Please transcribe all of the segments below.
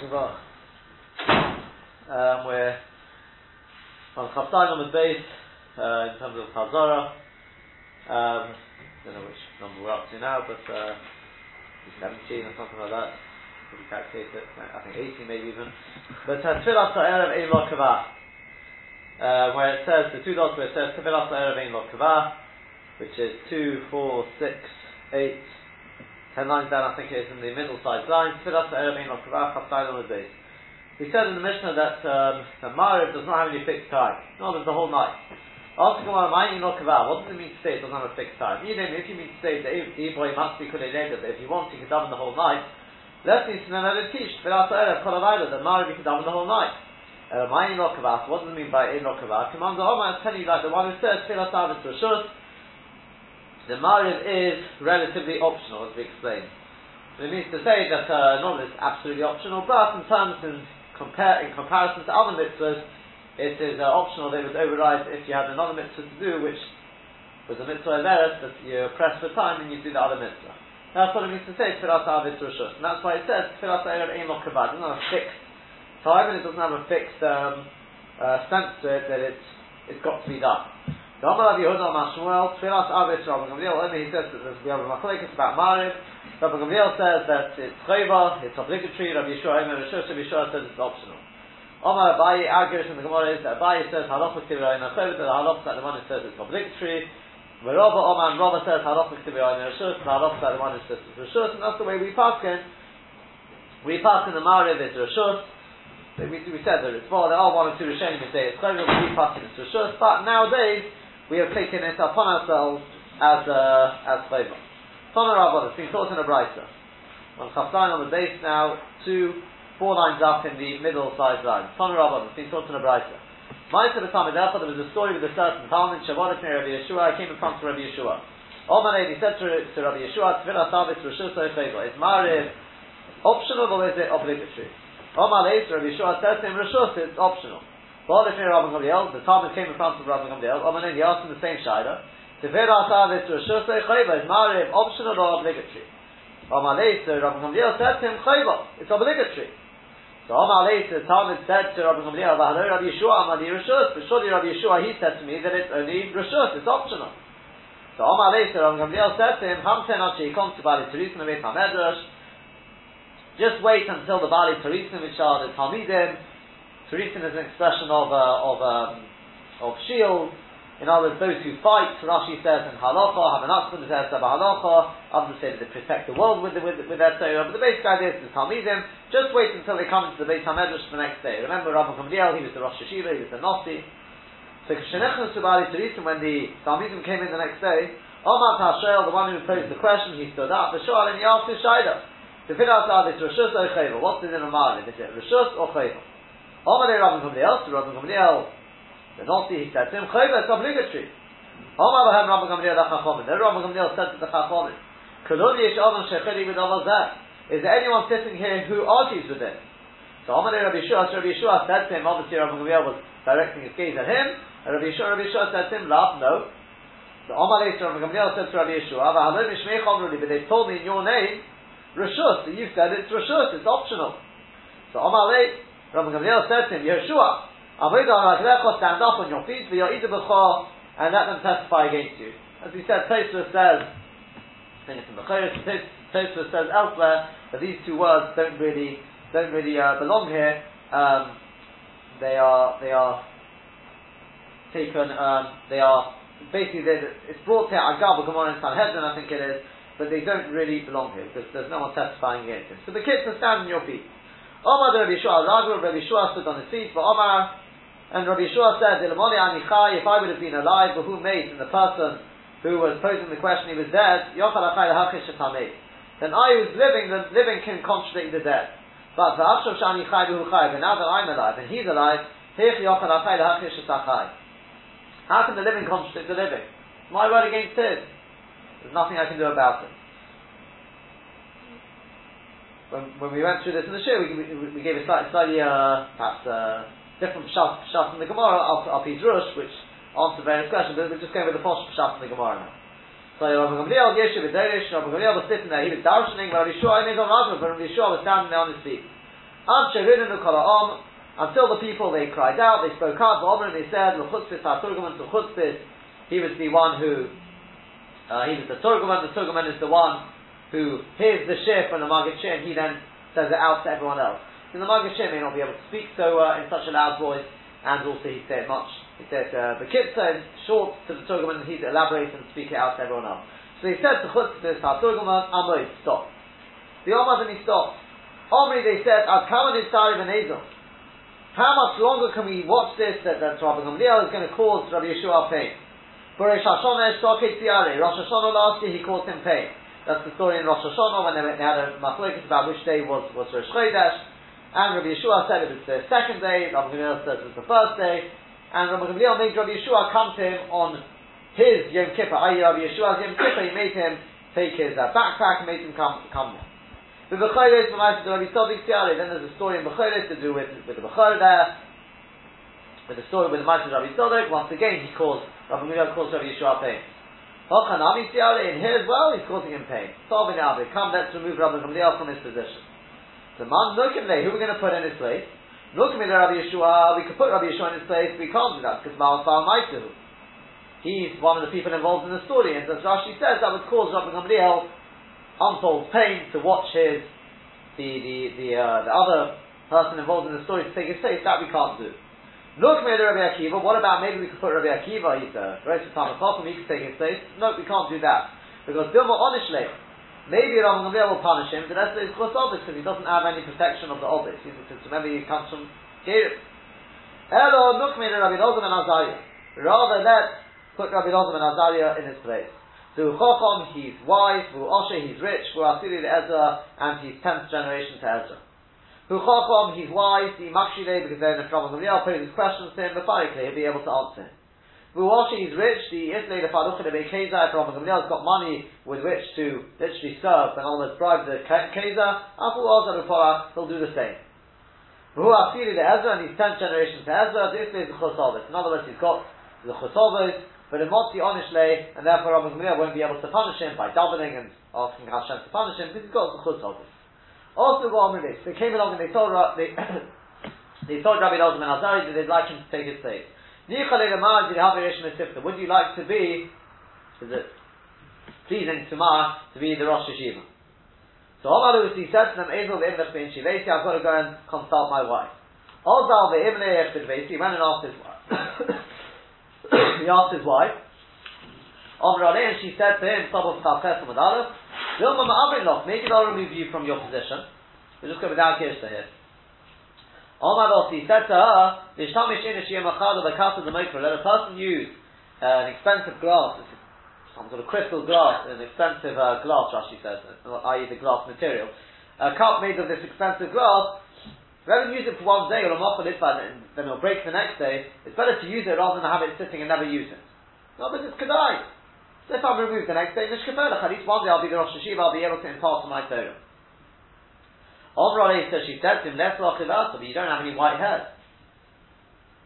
Um, we're on Chaftayin on the base uh, in terms of Chazara. Um, don't know which number we're up to now, but uh, 17 or something like that. You calculate it, I think 18 maybe even. But uh, Tfilas Ha'erev Ein Lo uh, where it says, the two dots where it says Tfilas Ha'erev Ein Lo which is 2, 4, 6, 8, 10 lines down, I think it is in the middle sized line. Tfilas. We said in the Mishnah that um, the Mariv does not have any fixed time. No, there's the whole night. Ask Gemara, What does it mean to say it doesn't have a fixed time? Even if you mean to say the boy must be that if you want, you can daven the whole night. Need to know to teach. Kolavayla, that Mariv you can daven the whole night. Uh, Mayin what does it mean by In Lokavah? Commander Omar is telling you like the one who says. The Mariv is relatively optional, as we explained. So it means to say that uh, not it's absolutely optional, but in terms compare, in comparison to other mitzvahs, it is uh, optional They would override if you had another mitzvah to do, which was a mitzvah everes, that you're pressed for time and you do the other mitzvah. That's what it means to say tfilas avis rishus, and that's why it says tfilas erev ein lo kavad. It doesn't have a fixed time and it doesn't have a fixed um, uh, sense to it that it's it's got to be done. The Amar Rabbi Yehuda Mashmuel tfilas avis Rabbi Gamliel. Only he says that we have a machlekes about Mariv. Rabbi Gamliel says that it's chayva, it's obligatory. Rabbi Yeshua Omer Rishus, Rabbi Yeshua says it's optional. Omar Abayi argues in the Gemara is that Abayi says halacha k'tibiyayin achovet, the halacha that the one says it's obligatory. Rabba Omar and Rabba says halacha k'tibiyayin rishus, the halacha that the one says it's rishus, and that's the way we pass in. We pass in the Mariv is rishus. We, we said that it's more, there are one or two Rishonim who say it's chayva, we pass in it's rishus, but nowadays we have taken it upon ourselves as uh, as chayva. Tana Rabbah, it's been taught in a Brisa. On Chaftain on the base now, two, four lines up in the middle sized line. Tana Rabbah, it's been taught in a Brisa. Ma'aseh B'Tamid Echad, there was a story with a certain Talmud, Shabbat near Rabbi Yeshua, I came in front of Rabbi Yeshua. Omanei, he said to, to Rabbi Yeshua, Tfilah Tavis Rishus Oicheva, is Mariv optional or is it obligatory? Omalei, Rabbi Yeshua said to him, Rishus, it's optional. But if Rabbi Gamliel, the Talmud came in front of Rabbi Gamliel, Omanei, he asked him the same Shaila, Tefera Tavis Rosh Chayva is Mariv optional or obligatory? Amalei, so Rabbi Gamliel said to him, Chayva, it's obligatory. So Amalei, the Talmud said to Rabbi Gamliel, V'haloi Rabbi Yeshua, Amali Roshus, but surely Rabbi Yeshua, he said to me that it's only Roshus, it's optional. So Amalei, so Rabbi Gamliel said to him, Hamten Achi, come to Bali Teresim, Amit HaMedrash, just wait until the Bali Teresim, which are the Talmidim, Teresim is an expression of, uh, of, um, of shield, in other words, those who fight, Rashi says in halacha, have an Hamanachman says about halacha, others say that they protect the world with, the, with, with their Torah, but the basic idea is the Talmidim, just wait until they come into the Beit HaMedrash the next day. Remember Rabbi Gamliel, he was the Rosh Hashiva, he was the Nasi. So Shenechnu Subali Teresim, when the Talmidim came in the next day, Omar Tashel, the one who posed the question, he stood up, the Shoal, and he asked his Shaila, the Fidas is Rishus or Chayva, what's the Marlin? Is it Rishus or Chayva? Omar Rabbi Gamliel, so Rabbi Gamliel the Nasi, he said to him, Chayva, it's obligatory. Omar Bahem Rabbi Gamliel the Chachomim. Then Rabbi Gamliel said to the Chachomim, Kolon Yesh Adam Shecheli with Avazah. Is there anyone sitting here who argues with it? So Omar Rabbi Yeshua, Rabbi Yeshua said to him, obviously Rabbi Gamliel was directing his gaze at him, and Rabbi Yeshua, Rabbi Yeshua said to him, laugh, no. So Omar Rabbi Gamliel said to Rabbi Yeshua, but they told me in your name, Rishus, so you said it's Rishus, it's optional. So Omar Rabbi Gamliel said to him, Yeshua, stand up on your feet, for your Idabachor and let them testify against you. As we said, Tosfos says, I think it's in the Tosfos says elsewhere that these two words don't really don't really uh, belong here. Um, they are they are taken. Um, they are basically it's brought here Agab Gemara in Sanhedrin, I think it is, but they don't really belong here because there's no one testifying against him. So the kids are standing on your feet. Omar Rabbi Yeshua, Rabbi Yeshua stood on his feet, for Omar and Rabbi Yeshua said, if I would have been alive, but who made, and the person who was posing the question, he was dead, then I who's living, the living can contradict the dead. But the Apsoshaniha duchai, but now that I'm alive, and he's alive, how can the living contradict the living? My word against his. There's nothing I can do about it. When, when we went through this in the show, we, we, we gave a slightly, slightly uh, perhaps uh, different pshat in the Gemara, al, al Rush, which answered various questions, but we're just going with the posh pshat in the Gemara now. So Rabbi Gamliel, Yeshiv, Viderish, Rabbi Gamliel was sitting there, he was darshaning, Rabbi Yeshua, I made on Rabbi, but Rabbi Yeshua was standing there on his feet. until the people they cried out, they spoke out, and they said, L'chutzpis ha-turguman to chutzpis, he was the one who, uh, he was the turguman, the turguman is the one who hears the shir from the Maggid and he then says it out to everyone else. So the market Maggid may not be able to speak so uh, in such a loud voice, and also he said much, he said uh, the kitzah short to the turguman, he elaborates and speak it out to everyone else. So he said to chutzpis ha-turguman, Amoy, stop. The Omar then he stopped. Omri, they said, Adkaman is Sari Benezel. How much longer can we watch this that, that Rabbi Gamliel is going to cause Rabbi Yeshua pain? For Rosh Hashanah last year he caused him pain. That's the story in Rosh Hashanah when they, had a machlokes about which day was, was Rosh Chodesh. And Rabbi Yeshua said it was the second day, Rabbi Gamliel said it was the first day. And Rabbi Gamliel made Rabbi Yeshua come to him on his Yom Kippur, i.e. Rabbi Yeshua's Yom Kippur, he made him take his uh, backpack and made him come, come there. The Bechayres, Rabbi Tzaddik Tiare, then there's a story in Bechayres to do with, with the Bechayr there, with the story with the Ma'aseh Rabbi Tzaddik, once again he calls, Rabbi Miriam calls Rabbi Yeshua pain. Hochanami Tiare, in here as well, he's causing him pain. Solving Abba, come let's remove Rabbi Gamliel from his position. The man Nukimle, who are we going to put in his place? Nukimle Rabbi Yeshua, we could put Rabbi Yeshua in his place, we can't do that, because Ma'al Fal Maituhu. He's one of the people involved in the story, and as Rashi says, that would cause Rabbi Gamliel untold pain to watch his the the the, uh, the other person involved in the story to take his place. That we can't do. Look, made Rabbi Akiva. What about maybe we could put Rabbi Akiva? He's a time of He could take his place. No, we can't do that because Dilma honestly, Maybe Rabbi Gamliel will punish him. The rest is chos obis because he doesn't have any protection of the obis. Remember, he comes from Gerim. Hello, look, made Rabbi Lozim and. Rather, let's put Rabbi Lozim and Azariah in his place. So Chacham, he's wise, Vu Oshe, he's rich, Vu Asiri Ezra, and he's tenth generation to Ezra. Who Chacham, he's wise, the Makshide, because they're in the trouble. Gamliel poses questions to him, the Farikli, he'll be able to answer him. Vu Oshe, he's rich, the Islay, the Faruch, the Bekeza, from Gamliel's got money with which to literally serve and almost bribe the Keza, Afu Ozer Rupara, he'll do the same. Vu Asiri to Ezra, and he's tenth generation to Ezra, the Islay is the Chosovis. In other words, he's got the Chosovis, but in Motzi Onishle, and therefore Rabbi Gamliel won't be able to punish him by davening and asking Hashem to punish him because he's got the chutz on with this. They came along and they told they, they told Rabbi Elazar and Azari that they'd like him to take his place. Would you like to be? Is it pleasing to Ma to be the Rosh Hashiva? So Omar he said to them, I've got to go and consult my wife. Ozal v'imlech ben he went and asked his wife. he asked his wife, Amr and she said to him, Sabah Chafes Madalef, Vilma Ma'amrin maybe they'll remove you from your position. We're just go without Kirsta here. Omar he said to her, Vishtamish in Shiyam Achad of the Casa the Mikra, let a person use uh, an expensive glass, some sort of crystal glass, an expensive uh, glass, Rashi says, i.e. the glass material, a cup made of this expensive glass, Rather than use it for one day or a month and then it'll break the next day, it's better to use it rather than have it sitting and never use it. No, but it's Kedai. So if I'm removed the next day, Nishkaperach, at least one day I'll be the Rosh Hashiva, I'll be able to impart my Torah. Omrale says, she said to him, Let's but you don't have any white hairs.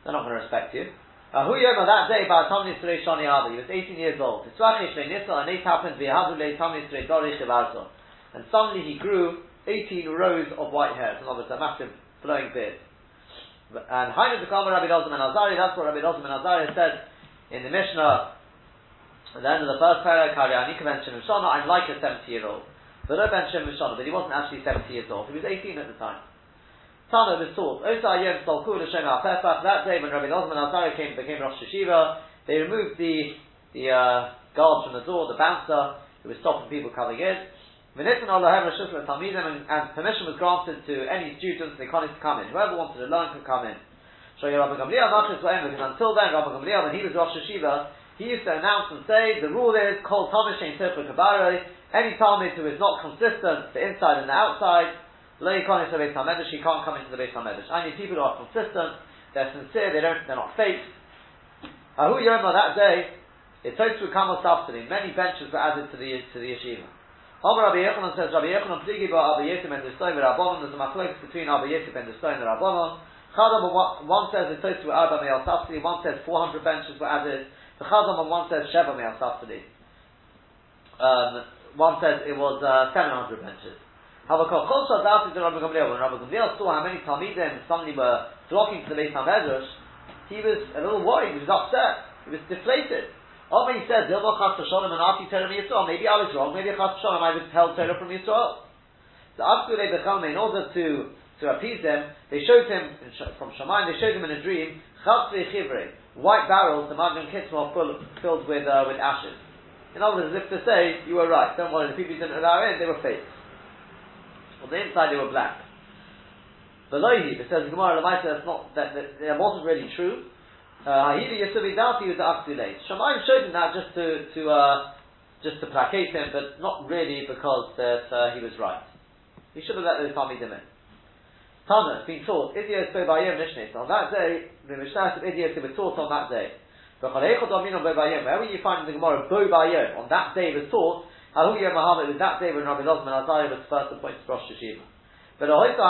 They're not going to respect you. Uh, who Yoma that day, by Tom Nisrei Shani Haba, he was 18 years old. And it happened, and suddenly he grew 18 rows of white hairs. Other words, a massive flowing beard. And Hainu Bekama Rabbi Dozim and Azari, that's what Rabbi Dozim and Azari said in the Mishnah, at the end of the first Karyani Ben Shem I'm like a 70 year old. But no Ben Shem but he wasn't actually 70 years old, he was 18 at the time. Tana was taught, Osa Yom Salku L'Shem HaPesach, that day when Rabbi Dozim and Azari came, became Rosh Hashiva, they removed the, the uh, guards from the door, the bouncer, who was stopping people coming in, and, and permission was granted to any students, they can't come in. Whoever wanted to learn could come in. So Rabbi Gamliel because until then, Rabbi Gamliel, when he was Rosh Hashiva, he used to announce and say, the rule is, Kol Talmud Shein any Talmud who is not consistent, the inside and the outside, Lo Yikonis the Beis HaMedrash, he can't come into the Beis HaMedrash. I need people who are consistent, they're sincere, they don't, they're not fake. Ahu Yoma that day, it takes to come subsidy. Many benches were added to the to the yeshiva. Omar Rabbi Yechanan says, Rabbi Yechanan pligi ba Rabbi Yisib and Destoy Rabbanon, there's a machlokes between Rabbi Yisib and Destoy and Rabbanon. Chadam, one says it's close to Arba Me'al subsidy, one says 400 benches were added. The Chadam on one says Sheva Me'al subsidy. Um, one says it was uh, 700 benches. Havakol Chol Shal Dati to Rabbi Gamliel. When Rabbi Gamliel saw how many Talmidim suddenly were flocking to the Beis HaMedrash, he was a little worried, he was upset, he was deflated. When he says, Zilbo Chas Shalom and Ati Torah Yisrael, maybe I was wrong, maybe Chas Shalom I withheld Torah from Yisrael. After they become, in order to, to appease them, they showed him, from Shamayim, they showed him in a dream, Chatzve Chivre, white barrels, the Magnum Kitzmah filled with, uh, with ashes. In other words, as if to say, you were right, don't worry, the people you didn't allow in, they were fake. On the inside they were black. Below it says Gemara Lamaita, that's not, that, that, that wasn't really true. Uh, Yasubi Dati was Aktulate. Shamayim showed him that just to, to, uh, just to placate him, but not really because that uh, he was right. He should have let those Talmidim in. Tana, has been taught, Idios Bobayim Mishneh. On that day, the Mishnah of Idios were taught on that day. Wherever you find in the Gemara Bo Bayom, on that day was taught, Hahu Muhammad was that day when Rabbi Lozman Azariah was first appointed Rosh Hashiva. But there was no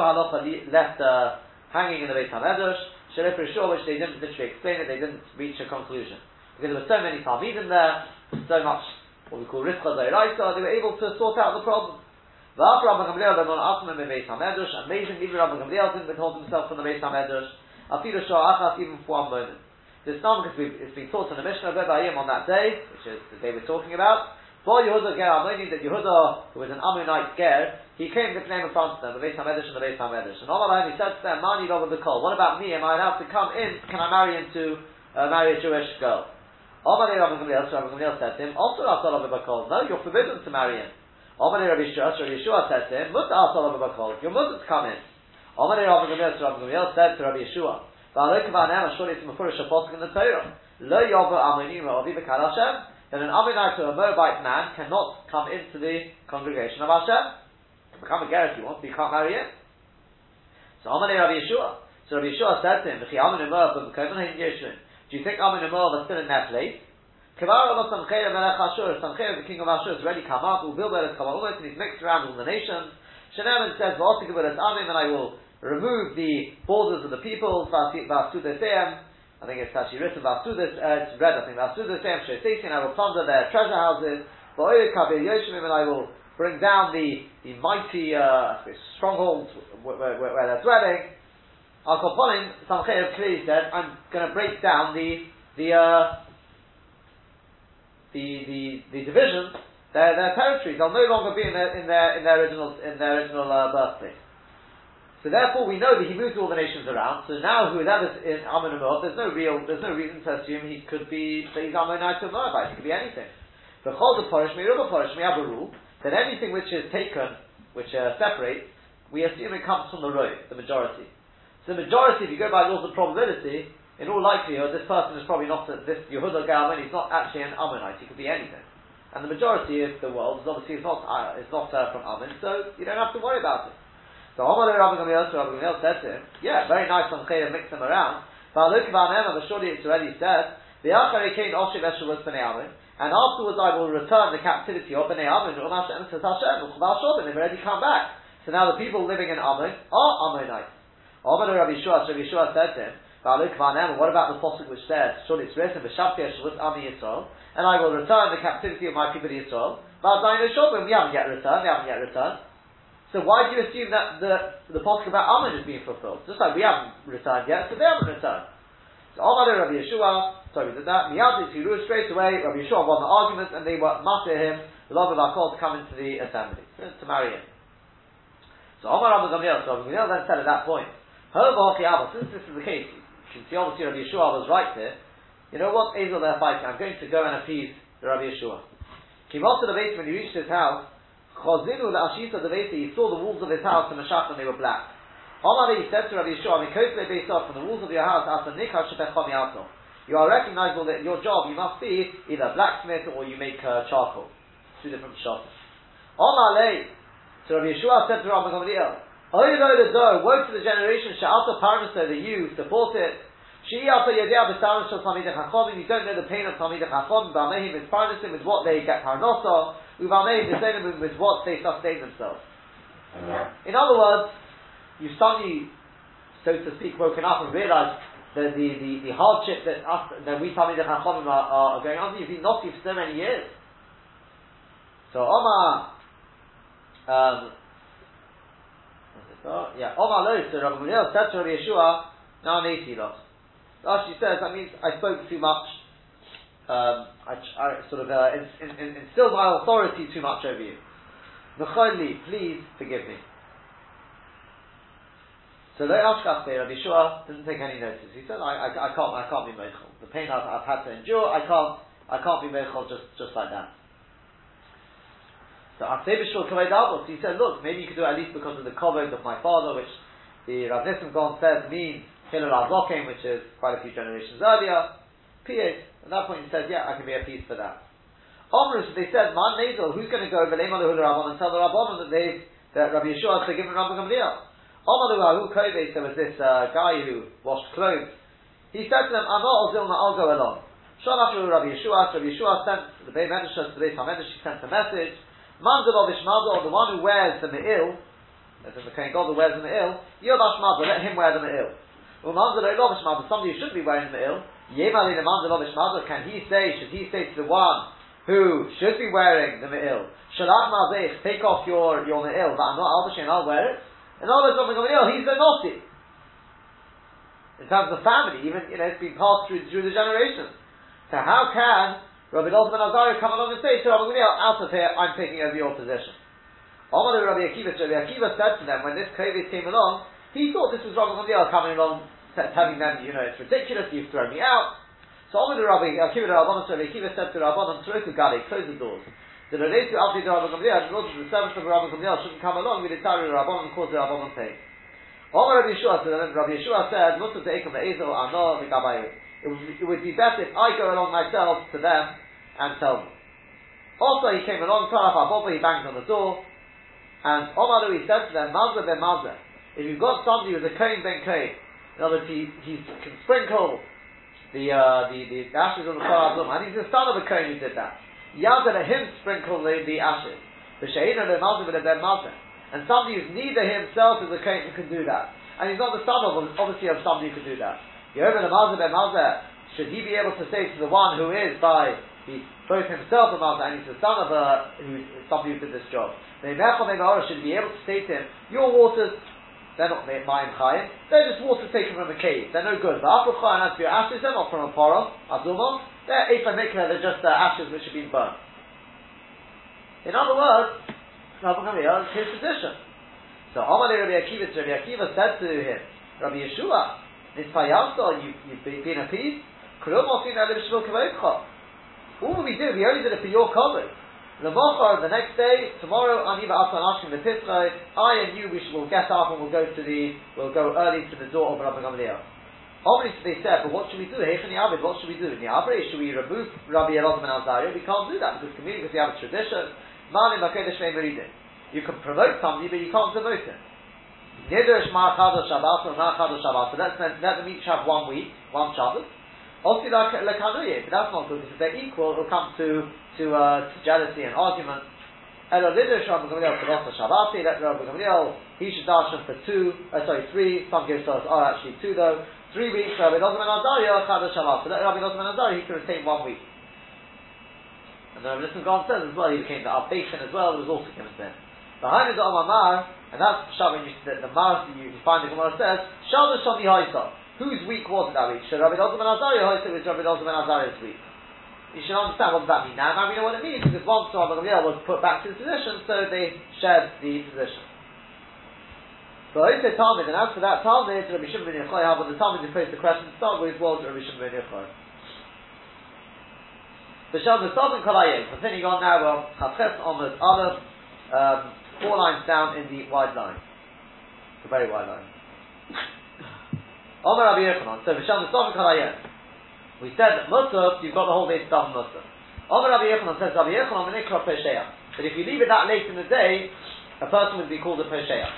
Halacha left uh, hanging in the Beit HaMedrash, Sheref Rishor, which they didn't literally explain it, they didn't reach a conclusion. Because there were so many Talmidim there, so much what we call Rifcha Zairaita, they were able to sort out the problem. Amazing, even Rabbi Gamliel didn't withhold himself from the Beit HaMedrash. Afilu Achas even for one moment. This not because it's been taught in the Mishnah of Ebayim on that day, which is the day we're talking about. For Yehuda Ger Amoni, that Yehuda, who was an Ammonite Ger, he came to claim in front of them, the Beis HaMedrash and the Beis HaMedrash. And all he said to them, Mani Lov the Kol, what about me? Am I allowed to come in? Can I marry into, uh, marry a Jewish girl? Omar Rabbi Gamliel, so Rabbi Gamliel said to him, also Rabbi Bakol, no, you're forbidden to marry him. Omar Rabbi Yeshua, so Yeshua said to him, Mutta Asal Rabbi Bakol, you're Mutta to come in. Omar Rabbi Gamliel, so Rabbi Gamliel said to Rabbi Yeshua, V'alek v'anem, surely it's Mefurish Apostle in the Torah. Lo yovo Amonim Ovi B'kal Hashem, then an Ammonite or a Moabite man cannot come into the congregation of Hashem. Become a if you want, but you can't marry him. So Amalei Rabbi Yeshua. So Rabbi Yeshua said to him, Moab. Do you think Amin Moab are still in their place? Kavar Allah Sancheriv Melech Ashur, Sancheriv the king of Ashur has already come up, Ubil Beres Kamalumot, and he's mixed around all the nations. Sheneman says, V'otik Beres Amim, and I will remove the borders of the people, Vasudesem, I think it's actually written Vasudes, uh, it's read, I think, Vasudesem, Shesetin, I will plunder their treasure houses, V'oyekabir Yoshimim, and I will bring down the, the mighty uh, strongholds where, where, where, they're dwelling. Al Koponim, Samchev clearly said, I'm going to break down the, the, uh, the, the, the division, their, their territories. They'll no longer be in their, in their, in their original, in their original uh, birthplace. So therefore, we know that he moved all the nations around. So now, whoever's in Ammon and Moab, there's no real, there's no reason to assume he could be he's Ammonite or Moabite. He could be anything. The Porish, Merubah Porish, we have a rule that anything which is taken, which uh, separates, we assume it comes from the road, the majority. So the majority, if you go by laws of probability, in all likelihood, this person is probably not a, this Yehuda Galman. He's not actually an Ammonite. He could be anything. And the majority of the world is obviously is not uh, is not uh, from Ammon, so you don't have to worry about it. So Omar Rabbi Gamliel, Rabbi said to him, yeah, very nice on Chayah, mix them around. But look about him, but surely it's already said, the Achari came Oshiv Eshavus B'nei Ammon, and afterwards I will return the captivity of B'nei Ammon, and Hashem says Hashem, they've already come back. So now the people living in Ammon are Ammonites. Omar Rabbi Shua, Rabbi Shua said to him, what about the Pasuk which says, it's written, V'shavti Eshavus Ami Yisrael, and I will return the captivity of my people Yisrael. But Zayin we haven't yet returned, they haven't yet returned. So why do you assume that the the Pasuk about Ammon is being fulfilled? Just like we haven't returned yet, so they haven't returned. So Omar Rabbi Yeshua, sorry, did that. Miyad Yiru straight away, Rabbi Yeshua won the argument, and they were master him, the love of our call to come into the assembly, to marry him. So Omar Rabbi Gamliel, so Rabbi Gamliel then said at that point, since this is the case, can see obviously Rabbi Yeshua was right there. You know what? Azel they're fighting. I'm going to go and appease the Rabbi Yeshua. He up to the base when he reached his house. Chazinu the Ashita the base. He saw the walls of his house in the shach and they were black. Omar he said to Rabbi Yeshua, "I mean, based off from the walls of your house, after nikar shepechami ato. You are recognizable that your job you must be either a blacksmith or you make uh, charcoal. Two different shops. Omar. So Rabbi Yeshua said to Rabbi Gamliel, woe to the generation, Sha'ata Parnasa, that you support it. Shi'ata Yadea B'Saran Shal Talmid HaChachomim, you don't know the pain of Talmid HaChachomim, B'Amehim is Parnasim with what they get Parnasa, U'B'Amehim is with what they sustain themselves. In other words, you suddenly, so to speak, woken up and realized that the, the, the hardship that us, that we Talmid HaChachomim are, are, going on, you've been naughty for so many years. So Omar, Um, yeah, Omar Lo, so Rabbi Gamliel said to Rabbi Yeshua, now I'm 80 lost. Rashi says that means I spoke too much. Um, I, I, sort of uh, in, in, instilled my authority too much over you. Mecholi, please forgive me. So the Ashkach Rabbi Yeshua didn't take any notice. He said, I, I, I can't, I can't be meichel. The pain I've, I've, had to endure, I can't, I can't be meichel just, just like that. So Asebishul Kavod Avos, he said, look, maybe you could do it at least because of the kavod of my father, which the Rav Nissim Gaon says means Hilal Azokim, which is quite a few generations earlier. P.A. At that point he said, yeah, I can be a piece for that. Omrus, they said, Man Nazel, who's going to go over Leimalu Rabban and tell the Rabban that they, that Rabbi Yeshua has forgiven Rabbi Gamliel? Omalu Kodesh, there was this uh, guy who washed clothes. He said to them, I'm not Ozilna, I'll go along. Shalach Rabbi Yeshua, Rabbi Yeshua sent the Beit Medrash to the Beit HaMedrash, he sent a message. Manzalovish Mazal, the one who wears the Me'il, as in the Kohen God who wears the Me'il, Yodash Mazal, let him wear the Me'il. Umanzalovish Mazal, somebody who shouldn't be wearing the Me'il, Yemali the Manzalovish Mazal, can he say, should he say to the one who should be wearing the Me'il, Shalach Mazech, take off your, your Me'il, but I'm not Albashin, I'll wear it. In other words, he's a Nasi. In terms of family, even, you know, it's been passed through, through the generations. So how can Rabbi Dozman Azari come along and say to Rabbi Gamliel, out of here, I'm taking over your position? Omar Rabbi Akiva, Rabbi Akiva said to them, when this COVID came along, he thought this was Rabbi Gamliel coming along, telling them, you know, it's ridiculous, you've thrown me out. So Omar Rabbi Akiva, Rabbi Akiva said to Rabbi Troku Gadi, close the doors. The Relatu Avdi Rabbi Gamliel, in order the servants of Rabbi Gamliel shouldn't come along, we decided Rabbi and cause the Rabbi pain. Omar Rabbi Yeshua, so Rabbi Yeshua said, Musa Te'ikum Ezel Ano V'Gabayu. It would be better if I go along myself to them and tell them. Also, he came along, Taraf Aboba, he banged on the door, and Omar he said to them, Mazda ben Mazda, if you've got somebody who's a Kohen ben Kohen, in other words, he, he can sprinkle the, uh, the, the ashes on the Torah and he's the son of a Kohen who did that. Yada let him sprinkle the, the ashes. The Sheina le Malta ben Malta. And somebody who's neither himself is a Kohen can do that. And he's not the son of, obviously, of somebody who can do that. Yehovah le Malta ben Malta, should he be able to say to the one who is by he's both himself a Malta and he's the son of a, who, somebody who did this job. The Mechel should be able to say to him, your waters, they're not Mayim Chayim, they're just water taken from a cave, they're no good. The Apple to be ashes, they're not from a Poro, Azumah, they're Eifa Mikra, they're just uh, ashes which have been burnt. In other words, Gamliel is his position. So Amalei Rabbi Akiva, Rabbi Akiva said to him, Rabbi Yeshua, this Nispayasto, you, you've been appeased? All we do? we only did it for your cover. The Mochar, the next day, tomorrow, Aniva Atan asking the Tisrei, I and you, we will get up and we'll go to the, we'll go early to the door of Rabbi Gamliel. Obviously, they said, but what should we do? Heichen Yabid, what should we do? In Yabri, should we remove Rabbi Elazar and Alzaria? We can't do that because community, because we have a tradition. Malim Bakedesh You can promote somebody, but you can't demote him. Nidr Shma Chadash Shabbat or Chadash Shabbat. So let's let them each have one week, one Shabbat. Like Lekanuye, but that's not good because if they're equal, it'll come to to, uh, to jealousy and argument. Elo Nidr Shma Gamliel Kodosa Shabbati. Let Rabbi Gamliel he should darshan for two, uh, sorry, three. Some give us are actually two though. Three weeks, Rabbi Dozman Azaria, Chadash Shabbat. So let Rabbi Dozman Azaria, he can retain one week. And then Rabbi Nissim Gaon says as well, he became the Abbeichin as well, it was also given. Behind the Omar and that's Shabbat, the, the Mar, you, find the Gemara says, Shabbat Shani Haisa. Whose week was it that week? Should Rabbi Dozman Azaria Haisa was Rabbi Dozman Azaria's week. You should understand what does that mean. Now, now we know what it means because one once Rabbi Gamliel was put back to his position, so they shared the position. So I say Talmud, and as for that Talmud, Rabbi Shimon ben Yochai, about the Talmud who posed the question to start with was Rabbi Shimon ben Yochai. The Shal the Southern Kalayim, continuing on now, well, Chafches Omid Aleph, um, four lines down in the wide line. The very wide line. Omer Rabbi Yochanan, so Vishal the Kalayim. We said that Musaf, you've got the whole day to start Musaf. Omer Rabbi Yochanan says, Rabbi Yochanan, Menikra Pesheya. But if you leave it that late in the day, a person would be called a Pesheya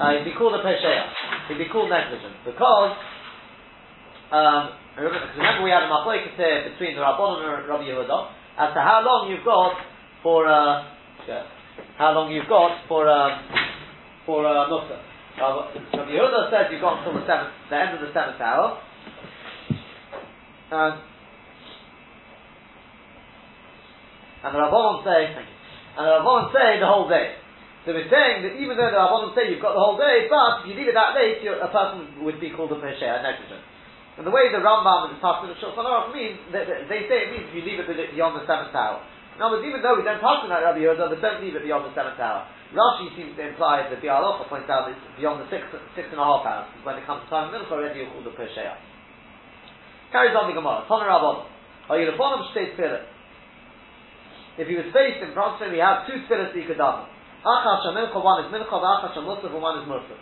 uh, he'd be called a pesheya. He'd be called negligent because um, remember we had a machlokes here between the Rabban and Rabbi Yehuda as to how long you've got for uh, how long you've got for um, for uh, Nusach. Rabbi Yehuda says you've got until the seventh, the end of the seventh hour. And and the Rabbanon say, thank you, and the Rabbanon say the whole day. So we're saying that even though the Rabbanon say you've got the whole day, but if you leave it that late, a person would be called a Pesheya, negligent. And the way the Rambam and the Pasuk of Shulchan Aruch means, they, they say it means you leave it beyond the seventh hour. Words, even though we don't pass that Rabbi Yehuda, they don't leave it beyond the seventh hour. Rashi seems to imply that the Alocha points out it's beyond the six, six and a half hours. When it comes to time Mincha, already you're called a Pesheya. Carries on the Gemara. Tana Rabbon. Are you the bottom state Philip? If he was faced in front of him, he had two tefillahs that he could daven. Achash Mincha, one is Mincha, Achash Musaf, one is Musaf.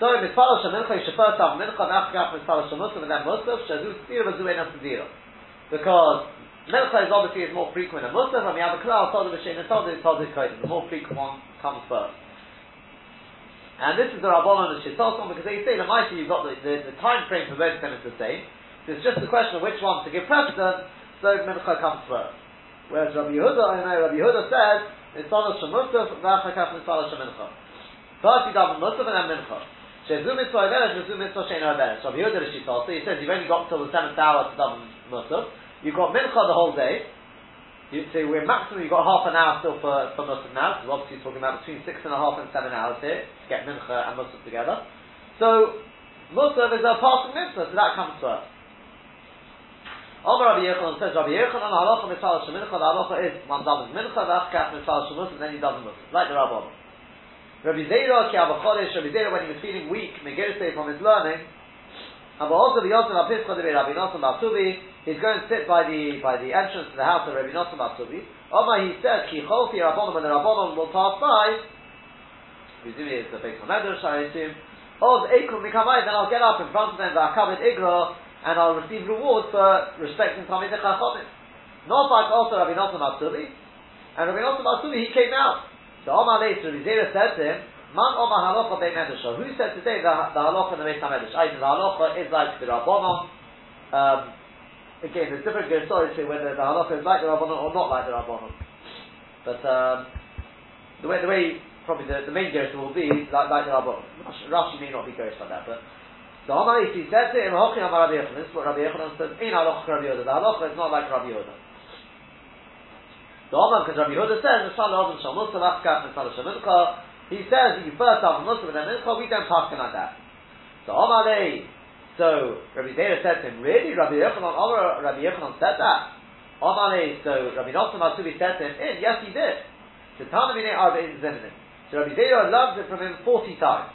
So in Mitzvah Shemincha, you should first have Mincha, and after Mitzvah Shemusaf, and then Musaf, Shazu Tzira, Vazu Enam Tzira. Because Mincha is obviously is more frequent than Musaf, and we have a Klal, Todah V'Shein, and Todah Todah Kodim. The more frequent one comes first. And this is the Rabbanon and Shittoson, because they say, the Maisi, you've got the, the, the time frame for both of them is the same. So it's just a question of which one to give precedence, so Mincha comes first. Whereas Rabbi Yehuda, I know Rabbi Yehuda says, Mitzvah Shemusaf, V'achakaf Mitzvah Shemincha. First you daven Musaf and then Mincha. Shezu Mitzvah Iberesh, Shezu Mitzvah Shein Iberesh. Rabbi Yehuda Rishita, so he says you've only got until the seventh hour to daven Musaf. You've got Mincha the whole day. You, so we're maximum, you've got half an hour still for, for Musaf now, because obviously he's talking about between six and a half and seven hours here, to get Mincha and Musaf together. So, Musaf is a passing mitzvah, so that comes first. Omar Rabbi Yechonon says Rabbi Yechonon halacha mitzvah shemincha. The halacha is one does mincha, the achkas mitzvah shemus, and then he does musaf, like the Rabbon. Rabbi Zeira ki avachodesh. Rabbi Zeira when he was feeling weak, megirisei from his learning. But also the Yosef Apischa de Rabbi Nosson Batubi, he's going to sit by the by the entrance to the house of Rabbi Nosson Batubi. Omar he said ki cholfi Rabbonon when the Rabbonon will pass by. Presumably it's the of Medrash, I assume. Of Ekum Mikamai, then I'll get up in front of them, V'akabed Igra, and I'll receive reward for respecting Talmidei Chachomim. Not like also Rabbi Nosson Matsubi, and Rabbi Nosson Matsubi, he came out. So Omar later, Rabbi Zera said to him, Man Omar Halacha Bei Medrash. Who said today the, the Halacha in the Beis HaMedrash? Either the Halacha is like the Rabbanon, um, again, there's different stories to whether the Halacha is like the Rabbanon or not like the Rabbanon. But um, the way, the way probably the, the main Gersh will be like, like the Rabbanon. Rashi may not be Gersh like that, but so Omar, he said to him, Hochi Amar Rabbi Yechonon, this is what Rabbi Yechonon says, in Halacha Rabbi Yehuda. The Halacha is not like Rabbi Yehuda. So Omar, because Rabbi Yehuda says, Mishal Odom Shal Musa Vachkat Mishal Shemincha, he says, you first have Musa and then Mincha, we don't him like that. So Omar so Rabbi Zera said to him, really? Rabbi Omar, Rabbi Yechonon said that? Omar Lei, so Rabbi Nosson Masubi said to him, in, yes he did. So Tanamine Zeminim. So Rabbi Zera loves it from him 40 times.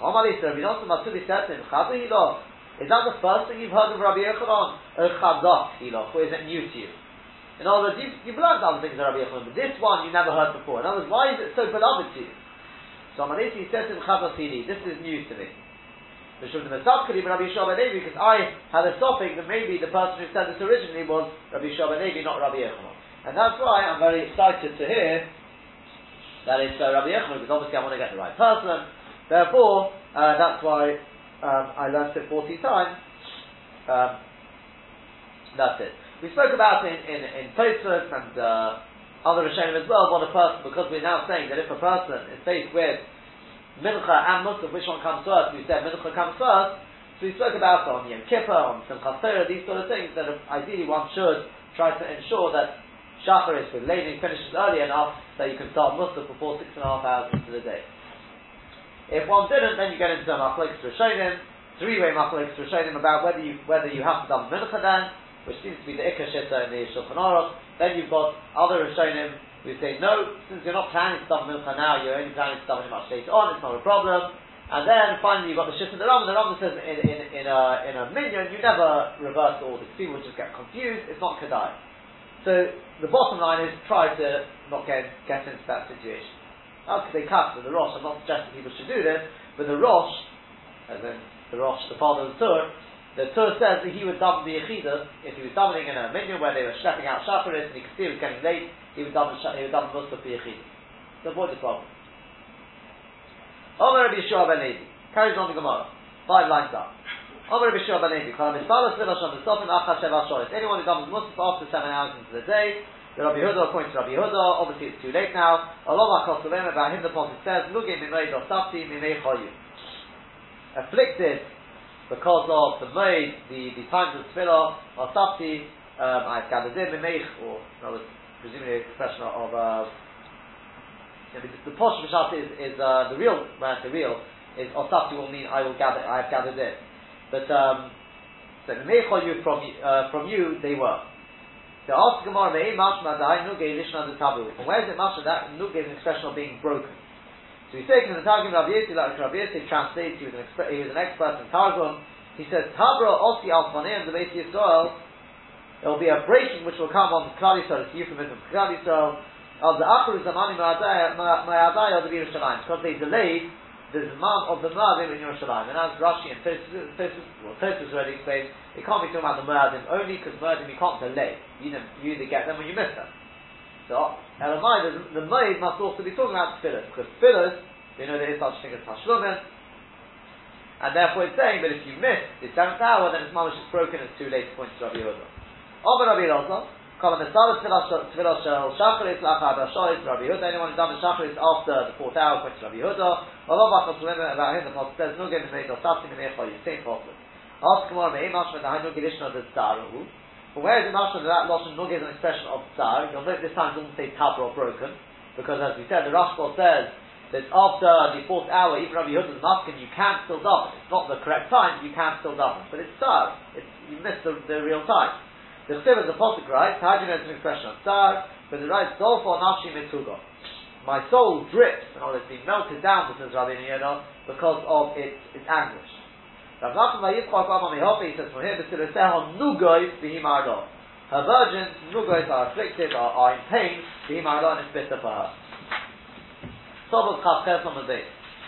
Omali said, Rabbi Nosson Matsubi said to him, Chadu Hiloch, is that the first thing you've heard of Rabbi Yechonon? Or Chadat Hiloch, or is it new to you? In other words, you've, you've learned other things of Rabbi Yechonon, but this one you never heard before. In other words, why is it so beloved to you? So Amalisi said to him, Chadat Hili, this is news to me. Because I had a topic that maybe the person who said this originally was Rabbi Levi, not Rabbi Yechonon. And that's why I'm very excited to hear that it's uh, Rabbi Yechonon, because obviously I want to get the right person. Therefore, uh, that's why um, I learned it 40 times. Um, that's it. We spoke about in, in, in Tosfos and uh, other Rishonim as well, what a person, because we're now saying that if a person is faced with Mincha and Musaf, which one comes first? We said Mincha comes first. So we spoke about on Yom Kippur, on Simchas Torah, these sort of things that ideally one should try to ensure that Shacharis with laning finishes early enough so you can start Musaf before six and a half hours into the day. If one didn't, then you get into a machlekes rishonim, three-way machlekes rishonim about whether you whether you have to done mincha then, which seems to be the ikka in the Shulchan Aruch. Then you've got other rishonim who say no, since you're not planning to done mincha now, you're only planning to it much later on. It's not a problem. And then finally you've got the shift of the Rambam. The Rambam says in, in, in, a, in a minyan you never reverse all the. People just get confused. It's not kedai. So the bottom line is try to not get, get into that situation. Could they cut with the Rosh? I'm not suggesting people should do this, but the Rosh, as in the Rosh, the father of the Tur, the Tur says that he would daven the Yechida, if he was davening in a minyan where they were schlepping out Shacharis and he could see it was getting late, he would daven, he would daven Musaf the Yechida. To avoid the problem. Omer Rabbi Yeshua ben Levi, carries on the Gemara, five lines up. Omer Rabbi Yeshua ben Levi, Anyone who davens Musaf after seven hours into the day, the Rabbi Yehuda points to Rabbi Yehuda, obviously it's too late now. Allah Kosovim, about him the Prophet says, Lugim Mimei Dosafti Mimei Choyu. Afflicted because of the maid, the, the times of tefillah, or safti, um, I've gathered in, Mimech, or that was presumably an expression of, uh, you know, the, the posh Mashat is, is uh, the real, the real, is Osafti will mean I will gather, I have gathered in. But, um, so you from, uh, from you, they were. So ask Gemara, Me'e mashma da'ai nuge lishna de tabu. And where is it mashma that nuge is an expression of being broken? So he's taking the Targum Rav Yossi, like Rav Yossi translates, he was an, exp- he was an expert in Targum. He says, Tabra osi al and the Beis Yisrael, there will be a breaking which will come on Klal Yisrael, it's the euphemism for Klal Yisrael, of the Achru Zamani Ma'adai of the Yerushalayim, because they delayed the Zman of the Ma'adim in Yerushalayim. And as Rashi and Tosus, well, Tosus already explained, it can't be talking about the Ma'adim only because Ma'adim you can't delay. You, know, you either get them or you miss them. So, Elamai, the, the Ma'id must also be talking about Tfilis, because Tfilis, you know there is such a thing as Tashlumin, and therefore it's saying that if you miss the seventh hour, then it's mamish is broken, it's too late to point to Rabbi Yehuda. Over Rabbi Yehuda, Kol Mesal Tfilah uh, Shel Shacharis Lachar Bashois uh, Rabbi Yehuda. Anyone who's done the Shacharis after the fourth hour points to Rabbi Yehuda. Allah Bachas Limit about him. The Prophet says, "No getting made of Tafsim in Echa." You same problem. Ask Gemara, "Me'im Mashma Gedishna the Tzaru." But where is the Mashma that Lashon Nug is an expression of Tzar? You'll note this time it doesn't say Tabra or broken, because as we said, the Rashba says that after the fourth hour, even Rabbi Yehuda's masking, you can still daven. It's not the correct time, you can still daven, but it's Tzar. It's, you missed the, the real time. The Chsiv is a posik, right? How it's an expression of Tzar? But it writes, Dolfo Nashi Mituga my soul drips, and all it's being melted down, says Rabbi Yehuda, because of its, its anguish. Rav Nachman Vayitzchak Amam Mehopi says from here, B'Siriseh Nugoy B'Himardo. Her virgins, Nugoys are afflicted, are, are in pain, B'Himardo, and it's bitter for her. Sobos Chafches on the day.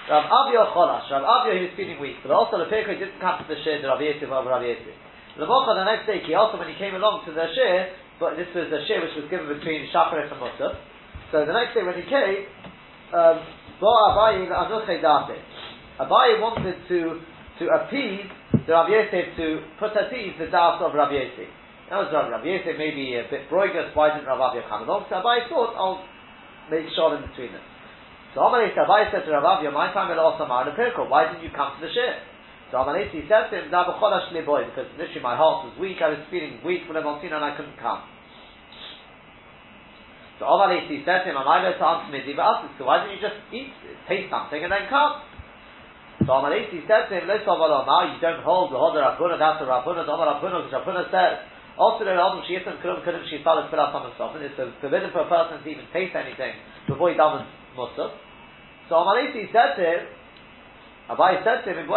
Rav Avio Cholash, Rav Avio he was feeling weak, but also the Pirkei didn't come to the the Rav over Rav Yosef. Lemocha the next day, he also when he came along to the Shir, but this was the Shir which was given between Shacharis and Musaf, so the next day when he came, um, Abaye Abaye wanted to to appease the Rav Yosef to put at ease the doubt of Rav Yosef. That was Rav Yosef maybe a bit broigus, why didn't Rav Avia come along? So Abaye thought, I'll make sure in between them. So Abaye said to Rav Avia, my time will also the Pirkle, why didn't you come to the shir? So Amalei said to him, because literally my heart was weak, I was feeling weak for the and I couldn't come. So Amalesi said to him, Am I to answer Midi So why don't you just eat, taste something and then come? So Amalesi said to him, Let's now you don't hold the Hodar Rabuna, that's the Rabuna, the Hodar Rabuna, because Rabuna says, also the Rabun Shiyatan Kurum Kurum Shifal on himself, and it's forbidden for a person to even taste anything before he does Musaf. So Amalesi said to him, Abai said to him, You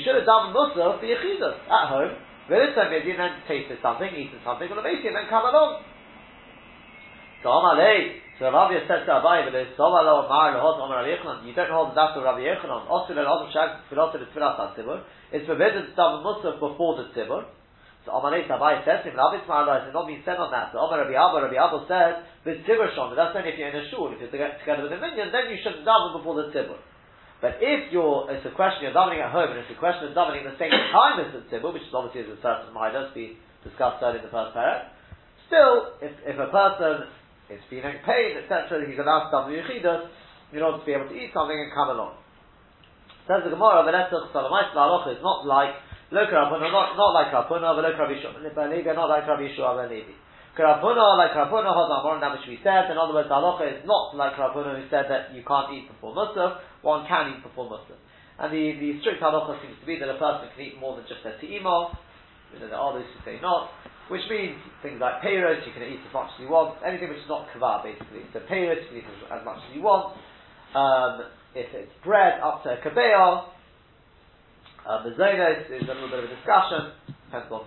should have done Musaf for Yechidus at home. Veritza maybe then tasted something, eaten something, and and then come along. So Amalei, so Rabbi said to Abai, Sovalo Mar Lehot Omer Rabbi Yechanan. You don't hold the daftar of Rabbi Yechanan. Osil and Osil Shag Tfilotel is Tfilat HaTzibur. It's forbidden to daven Musaf before the Tzibur. So Amalei Abai says to him, Rabbi Tzmar has not been said on that. So Omer Rabbi Abba, Rabbi Abba says, with Tzibur Shon, that's only if you're in a shul. If you're together with a minyan, then you shouldn't daven before the Tzibur. But if you're, it's a question you're davening at home and it's a question of davening at the same time as the tzibur, which is obviously a certain midas, we discussed that in the first paragraph, still, if, if a person is feeling pain, etc., he's allowed to daven yichidas in order to be able to eat something and come along. Says the Gemara, Salamais Laloch is not like Lo Rapuna, not, not like Rapuna, but Lo Rabbi Shua, not like Rabbi Shua Ben Levi. Karapuna, like Karapuna, Hodamor, that which we said. In other words, halacha is not like Karapuna who said that you can't eat before Musaf, one can eat before Musaf. And the, the strict halacha seems to be that a person can eat more than just their te'ima, you know, there are those who say not, which means things like payros, you can eat as much as you want, anything which is not kavah, basically. So payros, you can eat as, as much as you want. Um, if it's bread, up to a kabeah, uh, is a little bit of a discussion, depends on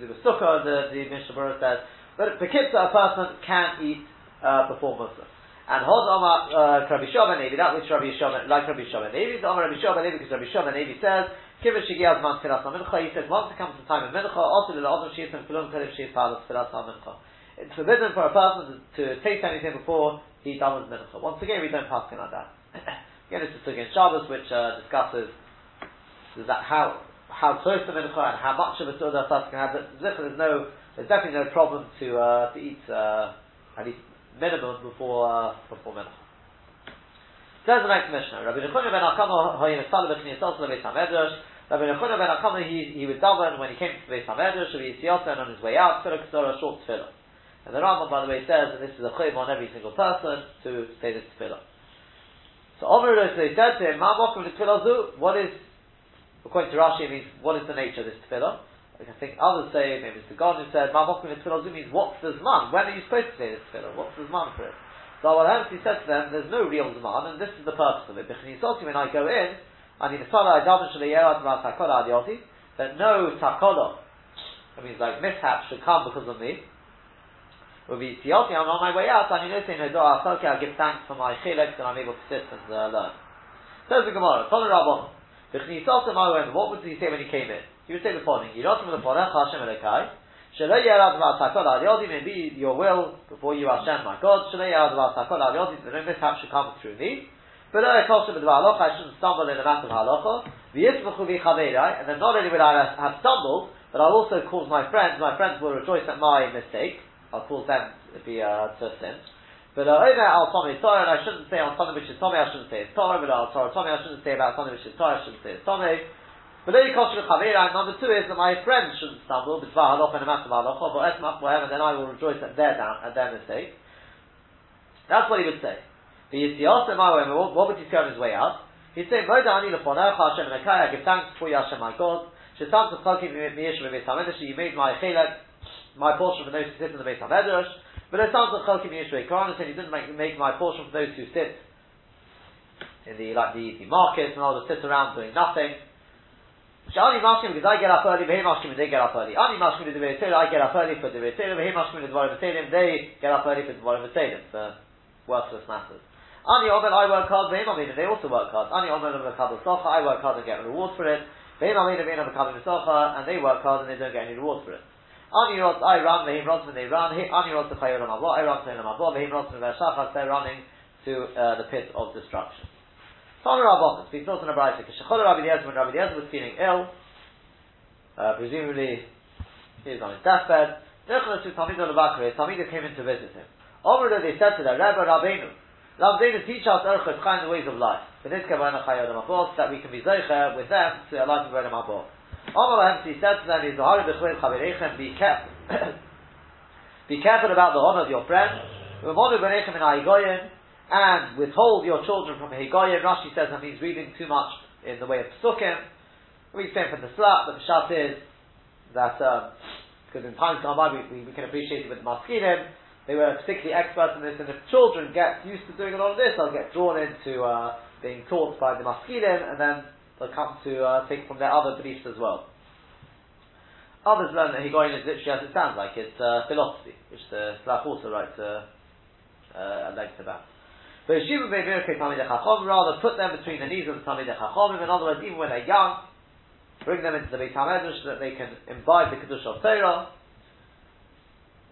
to do sukkah, the, the Mishnah says, but Bekitza, a person can eat uh, before Muslim. And Hod Omar uh, Rabbi Shova Nevi, that which Rabbi Shova, like Rabbi Shova Nevi, the Omar Rabbi Shova Nevi, because Rabbi Shova Nevi says, Kiva Shigiyaz Man Filas Mincha, he says, once it comes to time of Mincha, also the Odom Shiyat and Kulum Kalim Shiyat Palas Filas Mincha. It's forbidden for a person to, to taste anything before he does Mincha. Once again, we don't pass on that. again, this is again Shabbos, which uh, discusses is that how how close to Mincha and how much of a Suda a person can have, there's no there's definitely no problem to uh, to eat uh, at least minimum before uh, before mincha. Says the next Mishnah, Rabbi Nechon ben Akamo hoyin esal b'chni esal l'beis hamedrash. Rabbi Nechuna ben Akama, he, he would daven when he came to Beis HaMedrash, Rabbi Yisrael, and on his way out, Tefillah Kesora, short Tefillah. And the Rambam, by the way, says that this is a chayv on every single person to say this Tefillah. So Omer they said to him, Ma Mokum Tefillah zu, what is, according to Rashi, it means, what is the nature of this Tefillah? I think others say, maybe it's the God who said, Ma Mokum Tefillah means, what's the Zman? When are you supposed to say this Tefillah? What's the Zman for it? So what he said to them, there's no real Zman, and this is the purpose of it. When I go in, I need a salah adaven shaliyerad takola adioti, that no takola, that means like mishap should come because of me. Will be tioti, I'm on my way out, and you know saying no okay, I give thanks for my chilek that I'm able to sit and uh, learn. Says the Gemara, Tol Rabbon, what would he say when he came in? He would say the following, Yirotim lefonech Hashem Elekai, Shalei Yerad Takola adioti, maybe your will before you Hashem, my God, Shalei Yerad Takola adioti, that no should come through me. But I call Shahaloh, I shouldn't stumble in a matter of halacha. And then not only will I have stumbled, but I'll also cause my friends, my friends will rejoice at my mistake. I'll cause them to be uh, to sin. But uh, over al Tommy Torah, and I shouldn't say on something which is Tommy, I shouldn't say it's Torah, but al Torah Tommy, I shouldn't say about something which is Torah, I shouldn't say it's Tommy. But then number two is that my friends shouldn't stumble, but halacha and a matter of halacha, but and then I will rejoice at their down, at their mistake. That's what he would say. But he also my way. What would he say on his way out? He'd say, Moda ani lefonach Hashem I give thanks for you Hashem my God. Shetam tzchakim miyesh bebeis hamedrash. You made my chelak, my portion for those who sit in the Beis Hamedrash. But it sounds Shetam tzchakim miyesh bebeis said he didn't make, make my portion for those who sit in the like the, the markets and all the sit around doing nothing. Shani mashkim because I get up early, Vehim mashkim they get up early. Ani mashkim the I get up early for the Vehim mashkim the Dvarim they get up early for the Dvarim for worthless matters. Ani Omer, I work hard, Ve'im Amin, they also work hard. Ani Omer, Socha, I work hard and get a reward for it. Ve'im Amin, Amin, Socha, and they work hard and they don't get any reward for it. Ani Rot, I run, Ve'im Rot, when they run. Ani Rot, the Chayyot Amavot, I run to Amavot, Ve'im Rot, Ve'ashachas, they're running to uh, the pit of destruction. Tana Rabban, speaks also in a Brayta, Kishachol Rabbi Eliezer, when Rabbi Eliezer was feeling ill, uh, presumably he was on his deathbed, Nechla to Talmid al-Bakri, Talmid came in to visit him. Over there they said to the Rebbe Rabbeinu, Rabbeinu teach us Erchot kind of ways of life. But this Kavanah Chayodam Abot, that we can be Zeicher with them to a life of Abot. Omar he said to them, be careful. be careful about the honor of your friends. And withhold your children from Higoyim. Rashi says that means reading too much in the way of Psukim. We stand from the slat, the shat is that, um, because in times gone by we, we, can appreciate it with Maskinim, they were particularly expert in this, and if children get used to doing a lot of this, they'll get drawn into uh, being taught by the Maskilim, and then they'll come to uh, take from their other beliefs as well. Others learn that Higoyin is literally as it sounds like, it's uh, philosophy, which the Slach also writes uh, uh, length about. But Yeshiva rather put them between the knees of the Talmid Chachomim, in other words, even when they're young, bring them into the Beit HaMedrash so that they can imbibe the Kedusha of Torah,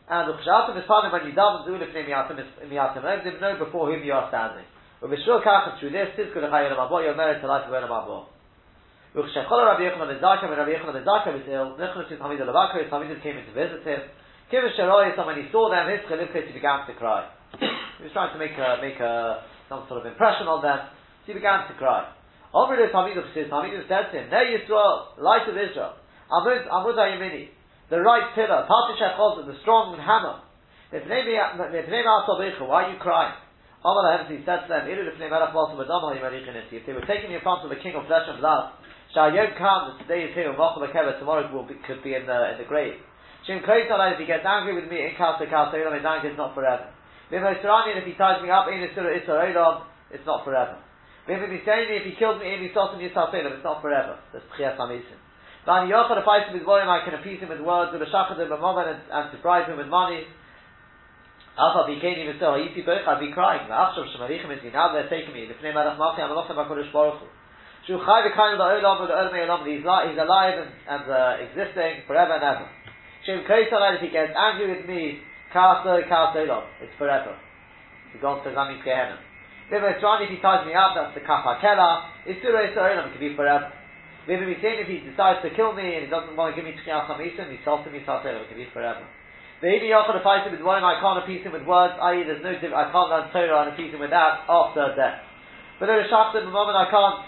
and the Chshatim is when you daven do miyatim miyatim egdim, know before whom you are standing. Kach, through this, life of Olam Abo. Uchshechol Rabbi Yochanan ben Zakkai, when Rabbi Yochanan ben Zakkai was ill, Nechon to Talmid al-Bakar, Talmid came in to visit him. When he saw them, his chalifkes, he began to cry. he was trying to make a, make a, some sort of impression on them, so he began to cry. Over the Talmid says, Talmid said to him, Nei Yisrael, light of Israel, Amud, Amud Ayimini, the right pillar, Patish the strong hammer. Why are you crying? He said to them, If they were taking in front of the king of flesh and blood, Shayom comes, today is here, tomorrow will be, could be in the, in the grave. Shem if he gets angry with me, in Kasa Kasa his anger is not forever. If he ties me up, it's not forever. If he kills me, it's not forever. That's Pchias Amisim. Vani Yochad, if I with volume, I can appease him with words, with a shachad and and to bribe him with money. Alpha became even so, I'd be crying. The Achshav Shemarichem is now they're taking me. Lifnei Melech Malchi, I'm Malachim HaKadosh Baruch Hu. Shu Chai V'kain V'Olam V'Olam V'Olam He's he's alive and, and uh, existing forever and ever. Shem Kreisalai, if he gets angry with me, Kasa Kasa Olam, it's forever. He goes to Zami Gehenna. If he ties me up, that's the Kafa Kela. It's Surah Olam, it can be forever. Say if he decides to kill me and he doesn't want to give me Tchiyah Chamisim, he tells me Saltel, it can be forever. Maybe Yochad if I with one, I can't appease him with words, i.e. there's no, I can't learn Torah and appease him with that after death. But there is Shachtim, the moment I can't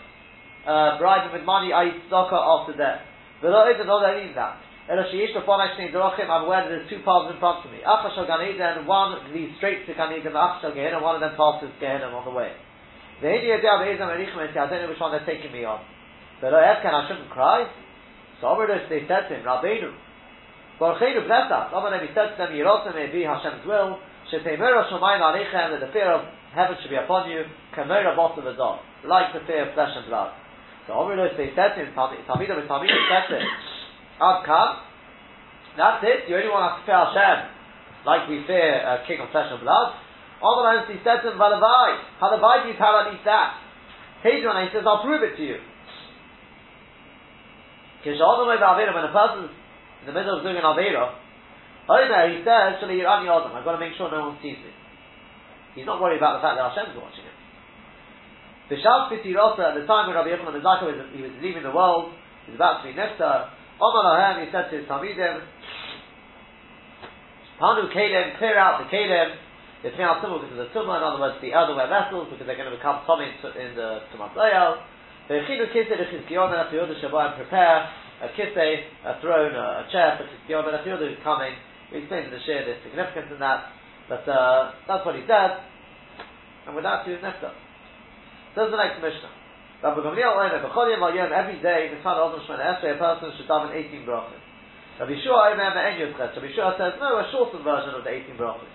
uh, bribe him with money, i.e. tzedakah after death. But not that means that. I'm aware that there's two paths in front of me. And one leads straight to Gan Eden, Achashal one of them passes Gehenna on the way. The Erichem I don't know which one they're taking me on. But Efkan, I shouldn't cry. So they said to him, Rabbeinu, Barucheinu bless us. Said to them, Yerosim may be Hashem's will, Shepeimera Shomayim Alechem, that the fear of heaven should be upon you, Kamera Bos of like the fear of flesh and blood. So Amrus, they said to him, Tamidah with Tamidah to him, Ad Kam, that's it, you only want us to fear Hashem, like we fear a king of flesh and blood. Times he said to him, Valavai, Halavai, do you tell at least that? Hadrian, he says, I'll prove it to you. When a person's in the middle of doing an Avera, Omer, he says, Shali Yirani Adam, I've got to make sure no one sees me. He's not worried about the fact that Hashem's watching him. Bishal Spiti Rosa, at the time when Rabbi Yochanan Mizaka was, he was leaving the world, he was about to be Nefta, Omar Lahem, he said to his Talmidim, Panu Kalem, clear out the Kalem, the Tmial Tumah because of the Tumah, in other words, the earthenware vessels, because they're going to become Tommy in the Tumas Oyel. V'echinu kisei l'chizkiyon and afiyodah shabo and prepare a kisei, a throne, a, a chair for chizkiyon and afiyodah who's coming. We explained in the share the significance in that, but uh, that's what he said, and with that he was nefta. So the next Mishnah. Rabbi Gamliel Omer, b'chol every day, in front of Shemana Esrei, a person should daven 18 brachas. Rabbi Shua Omer, me'en yotchet. Rabbi Shua says, no, a shortened version of the 18 brachas.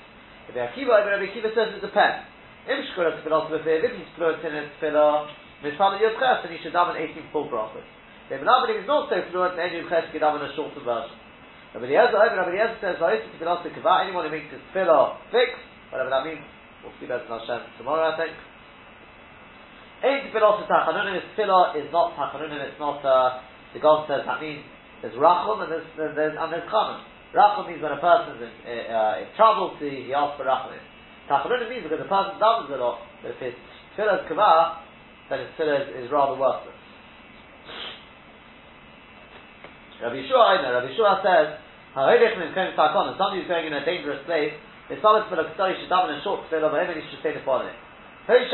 Rabbi Akiva Omer, Rabbi Akiva says it depends. Im shkura tefillah if he's fluent in his tefillah, Mishpal Yud and he should daven 18 full brachas. Ibn Abba is not so fluent, and Yud Ches could daven a shorter version. Rabbi Eliezer, Rabbi Eliezer says, "Va'is to be kava." Anyone who makes his tefillah fixed, whatever that means, we'll see that in Hashem tomorrow, I think. Eight tefillah tachanunim. His tefillah is not tachanunim. It's not. Uh, the God says that means there's rachum and there's, there's and there's chanun. Rachum means when a person's in, uh, in trouble, so he asks for rachum. Tachanunim means because the person it a lot, but if his tefillah is kava, then his tefillah is, is rather worthless. Rabbi Yeshua, I know, Rabbi Yeshua says, somebody who's going in a dangerous place, the solid for the Ksari should daven a short tefillah, but everybody should say the following. Please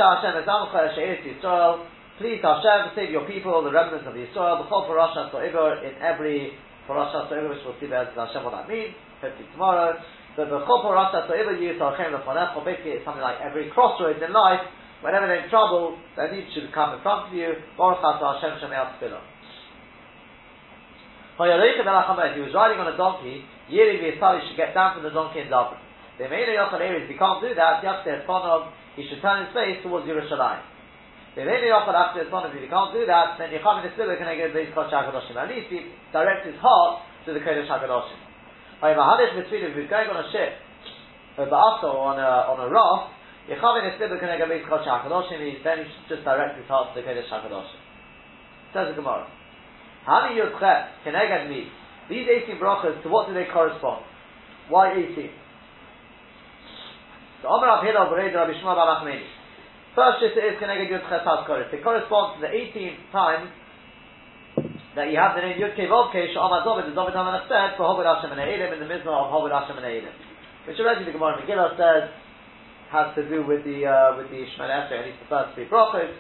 Hashem, save your people, the remnants of Yisrael, whole parasha so'ibor, in every parasha so'ibor, which we'll see Be'ez Hashem what that means, hopefully tomorrow. But whole parasha so'ibor, Yisrael, basically it's something like every crossroads in life, Whenever they're in trouble, their need should come in front of you. Baruch Hashem Shemei Tefillah. He was riding on a donkey. Yeri V'Yisali should get down from the donkey and daven. The main Yochel areas, he can't do that. He should turn his face towards Yerushalayim. The main Yochel after his if he can't do that, then Yecham in the Sibir can get the Kodesh Hakadoshim. At least he directs his heart to the Kodesh Hakadoshim. If he's going on a ship, or on a on a raft, Yechavin is still connected with Kodesh HaKadoshim, then he should just direct his heart to the Kodesh HaKadoshim. Says the Gemara. Hani Yudchet, Keneged me. These 18 brachas, to what do they correspond? Why 18? So Omer Rav Hillel Bereid Rabbi Shmuel Bar Achmeni. First just is Keneged Yudchet HaKadosh. They correspond to the 18 times that you have the name Yud Kevovke, Sha'amad David, the David HaMelech said, for Hobed Hashem and Eilim, in the Mizrah of Hobed Hashem and Eilim. Which already the Gemara Megillah says, has to do with the uh, with the Shemon Esrei, at least the first three brachos.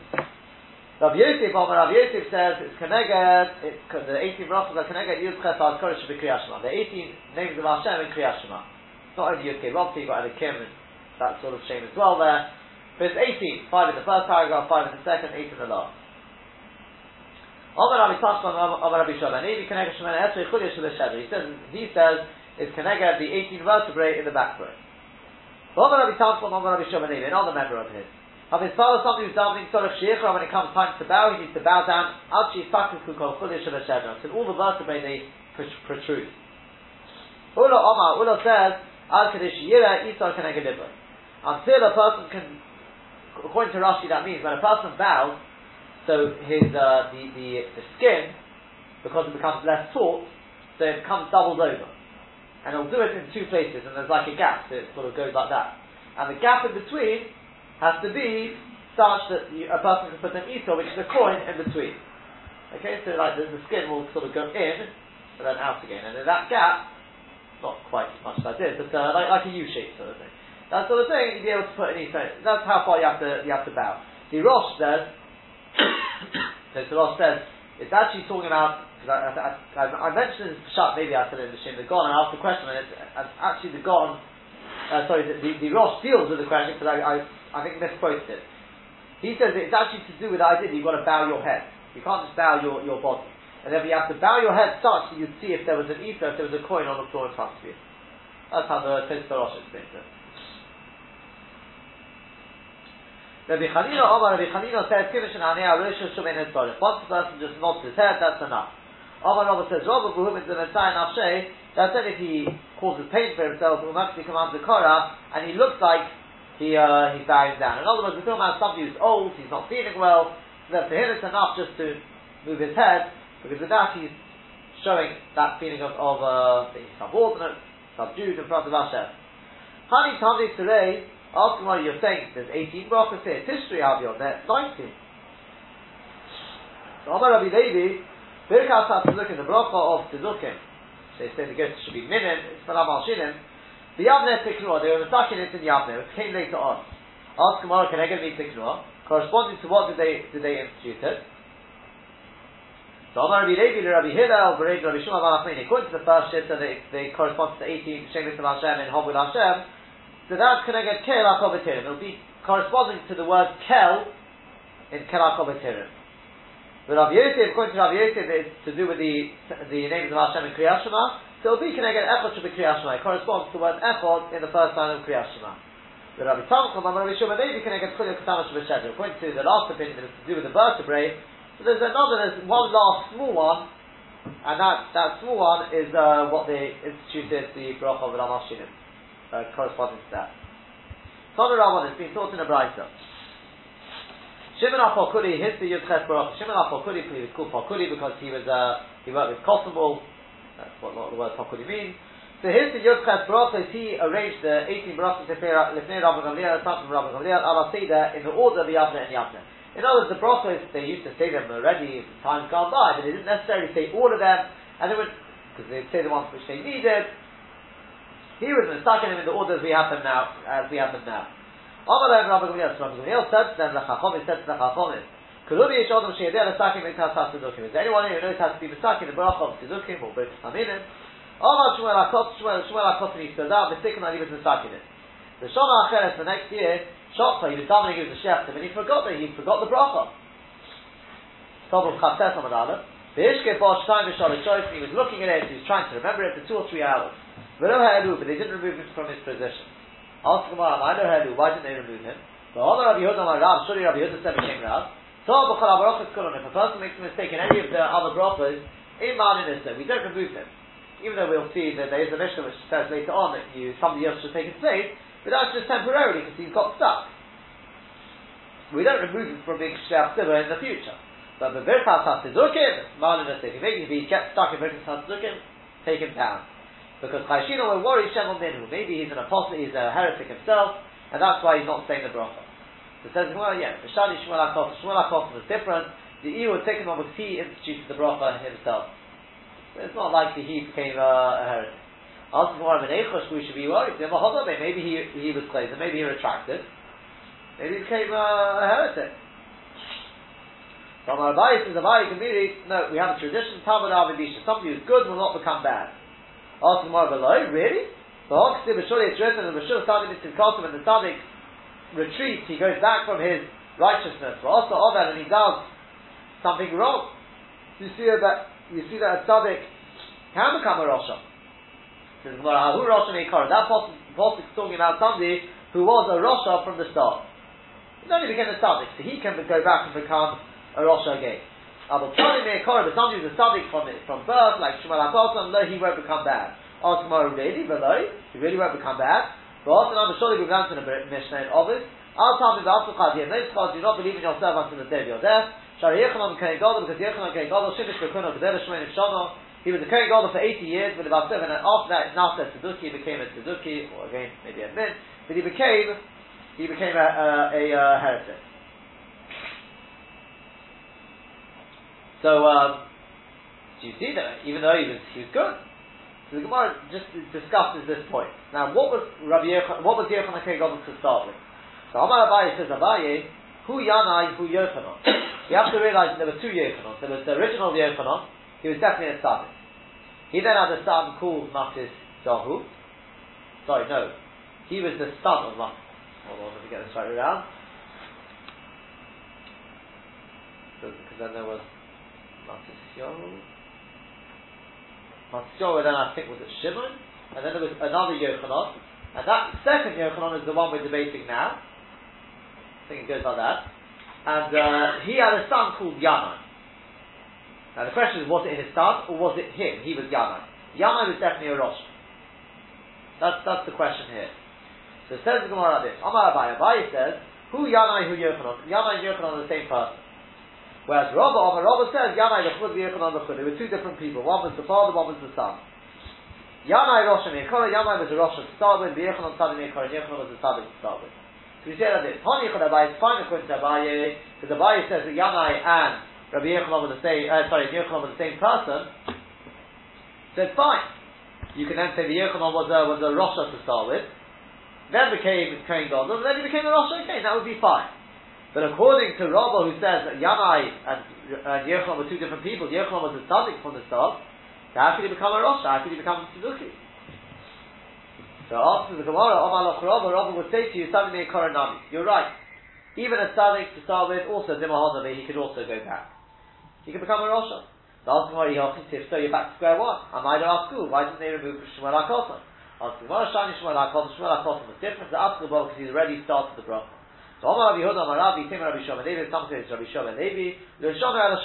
Rav Yosef, Omer Rav Yosef says it's Keneged, the 18 brachos are Keneged Yud Chesad Kodesh Kriyashma. The 18 names of Hashem in Kriyashma. Not only Yud Kei Rovti, but Kim and that sort of shame as well there. But it's 18, 5 in the first paragraph, 5 in the second, 8 in the last. Omer Rabbi Tashman, Omer Rabbi Shalom, Nevi Keneged Shemon Esrei Chulish He says, he says, it's Keneged the 18 vertebrae in the backbone. Rabbi Rabbi Tanchel, Rabbi Shomanei, another member of his. Of his father, somebody who's davening of Sheikhra, when it comes time to bow, he needs to bow down, Alchi Sakis Kukol Chulish of until all the vertebrae they protrude. Ula Omar, Ula says, Al Kadesh Yira Isar Kanegedibba. Until a person can, according to Rashi, that means when a person bows, so his, uh, the, the, the skin, because it becomes less taut, so it becomes doubled over and it'll do it in two places, and there's like a gap, so it sort of goes like that. And the gap in between has to be such that you, a person can put an ito, which is a coin, in between. Okay, so like the, the, skin will sort of go in, and then out again, and in that gap, not quite as much as I did, but uh, like, like a U shape sort of thing. That sort of thing, you'd be able to put an ito. That's how far you have to you have to bow. The Rosh says, so the Rosh says it's actually talking about. I, I, I, I, mentioned this shot maybe I said it in the Shem the Gon. I asked the question, and it's, actually the Gon. Uh, sorry, the, the, the Rosh deals with the question because I, I, I think misquoted it. He says it's actually to do with the idea that you've got to bow your head. You can't just bow your, your body. And then you have to bow your head such that you'd see if there was an ether, if there was a coin on the floor in front of you. That's how the Tosfos explains it. Rabbi Chanina Omar, Rabbi Chanina says, Kivin Shananei Arosha Shumen Hitzorich. Once the person just nods his head, that's enough. Omar Rabbi says, Rabbi Buhum is the Messiah Nafshe, that's it if he causes pain for himself, Umakti commands the Korah, and he looks like he, uh, he's bowing down. In other words, the film has somebody who's old, he's not feeling well, so that for him it's enough just to move his head, because with that he's showing that feeling of, of uh, being subordinate, subdued in front of Hashem. Honey Tamdi today, Ask him what you're saying. There's 18 brachas here. History have you on there. 19. So Omar Rabbi Levi, Birkas HaTzidukim, the bracha of Tzidukim. They say the ghost should be minim, it's Malam Al Shinim. The Yavne Tiknua, they were mistaken it in Yavne, it came later on. Ask him, can I get me Tiknua? Corresponding to what did they, did they institute it? So Omar Rabbi Levi, Rabbi Hillel, Bered Rabbi Shmuel, Malachmin, according to the first shitta, they, they correspond to the 18 Shemis of Hashem and Hob Hashem, so that's can I get kel akovatirim. It'll be corresponding to the word kel in kel akovatirim. But Rav Yosef, according to Rav Yosef, is to do with the the names of Hashem in Kriyat Shema. So be connected echod should be Kriyat Shema. It corresponds to the word echod in the first line of Kriyat Shema. The Rabbi Tzamchel, Rabbi Shuma, maybe connected Chulio Katana Shabbat According to the last opinion, that it's to do with the vertebrae. So there's another, there's one last small one, and that, that small one is uh, what they instituted the bracha of Ram Shinim uh, corresponding to that. Tana Rabban has been taught in a Brisa. Shimon HaPokuri, his the Yudches Baruch. Shimon HaPokuri, he was called Pokuri because he was uh, he worked with Kosovo. That's what, what the word Pokuri means. So here's the Yudches Baruch as he arranged the 18 Barachas Lefnei Rabban Gamliel, Samson Rabban Gamliel, Al Seder in the order of the Yavne and Yavne. In other words, the brachos, they used to say them already times gone by, but they didn't necessarily say all of them, and they would, because they'd say the ones which they needed, he was mistaken him in the order as we have them now, as we have them now. Rabbi Gamliel, Rabbi Gamliel said to them, the Chachomim said to the Chachomim, Kulumi Yishodom Sheyadeh Lesakim Mitzvah Tzidukim. Is there anyone who knows how to be mistaken the bracha of Tzidukim or Berkos Haminim? Amar Shmuel Akot, Shmuel, Shmuel Akot, and he up, ah, mistaken that he was it. The Shana Acheres, the next year, Shotza, he was davening, he was a chef, and he forgot that he forgot the bracha. Tobel Chatzes Amad Aleph. V'ishke Bosh Time V'shalish he was looking at it, he was trying to remember it for two or three hours. But they didn't remove him from his position. Ask Gemara, I know Helu, why didn't they remove him? But all Rabbi Yehuda, my Rab, surely Rabbi Yehuda said became Rab. So If a person makes a mistake in any of the other brachas, in Marninista, we don't remove him. Even though we'll see that there is a mission which says later on that you somebody else should take his place, but that's just temporarily because he's got stuck. We don't remove him from being Shef in the future. But the Birkas HaTzidukim, Marninista, if he gets stuck in Birkas HaTzidukim, take him down. Because Chayshina will worry Minhu. Maybe he's an apostle, he's a heretic himself, and that's why he's not saying the bracha. It says, well, yeah, the Shani Shmuel HaKof, Shmuel HaKof was different. The was taken on because he instituted the bracha himself. So it's not likely he became a, a heretic. More of an Eichosh, we should be worried. Maybe he, he was cleansed, maybe he retracted. Maybe he became a, a heretic. From our advice is a Kamiri, no, we have a tradition, Talmud Avidisha. Somebody who's good will not become bad. Ask more below, really? The Hoxti B'Shuli it's written, and B'Shul Tzadik Mitzvah Kosim, and the Tzadik retreats, he goes back from his righteousness, but also Ovel, and he does something wrong. You see that, you see that a Tzadik can become a Rosha. Says Gemara, who Rosha Meikara? That Pasuk is talking about somebody who was a Rosha from the start. He only became a Tzadik, so he can go back and become a Rosha again. But somebody who's a tzaddik from it, from birth, like Shmuel HaKosim, no, he won't become bad. Ask Gemara, really? Below, he really won't become bad. But I'm surely we've gone to the Mishnah in. I'll tell me about Sukkot, you have no Sukkot, do not believe in yourself until the day of your death. Shari Yechanan Kohen Gadol, because Yechanan Kohen Gadol, Shimish Bekuno, Gedele Shmein Shono, he was a Kohen Gadol for 80 years, but about seven, and after that, said Tzeduki, became a Tzeduki, or again, maybe a Min, but he became, he became a, a, a, a heretic. So, um, do you see that? Even though he was, he was good. So the Gemara just discusses this point. Now, what was Rabbi Yechon, what was Yechon HaKei to start with? So Amar Abaye says, Abaye, who Yanai, who Yochanan. You have to realize there were two Yochanans. There was the original Yochanan, he was definitely a Tzaddik. He then had a son called Matis Zahu. Sorry, no. He was the son of Matis. Hold on, let me get this right around. Because then there was Matis Yohu. Yohu, then I think was it Shimon? And then there was another Yochanan. And that second Yochanan is the one we're debating now. I think it goes like that. And uh, he had a son called Yanai. Now the question is, was it his son or was it him? He was Yanai. Yanai was definitely a Rosh. That's, that's the question here. So it says the Gemara like this. Amar Abai, Abai says, who Yanai, who Yochanan? Yanai and Yochanan are the same person. Whereas Rabba, Amar Rabba says, Yanai, the Chud, Yochanan, the Chud. They were two different people. One was the father, one was the son. Yanai Rosh and Yekora, Yanai was a Rosh to start with, Yochanan Tzadim Yekora, and Yochanan was to start with. So we say that this. Hani Yechon Abai is fine according to Abai, because Abai says that Yanai and Rabbi Yochanan were the same, uh, sorry, Yochanan were the same person, so it's fine. You can then say the Yochanan was a, was a Rosh to start with, then became Kohen Gadol, then he became a Rosh again, that would be fine. But according to Rabba, who says that Yanai and, and were two different people, Yochanan was a tzaddik from the start, how could he become a Rosh? How could he become a Tzeduki? So after the Gemara, Omar Rabba, Rabba would say to you, Sami Koranami, you're right. Even a tzaddik to start with, also Dimahonami, he could also go back. He could become a Rosh. The answer is if so, you're back to square one. I might ask school, why didn't they remove Shmuel HaKotan? Answer Gemara Shani Shmuel HaKotan, Shmuel HaKotan was different. The ask because he's already started the bracha.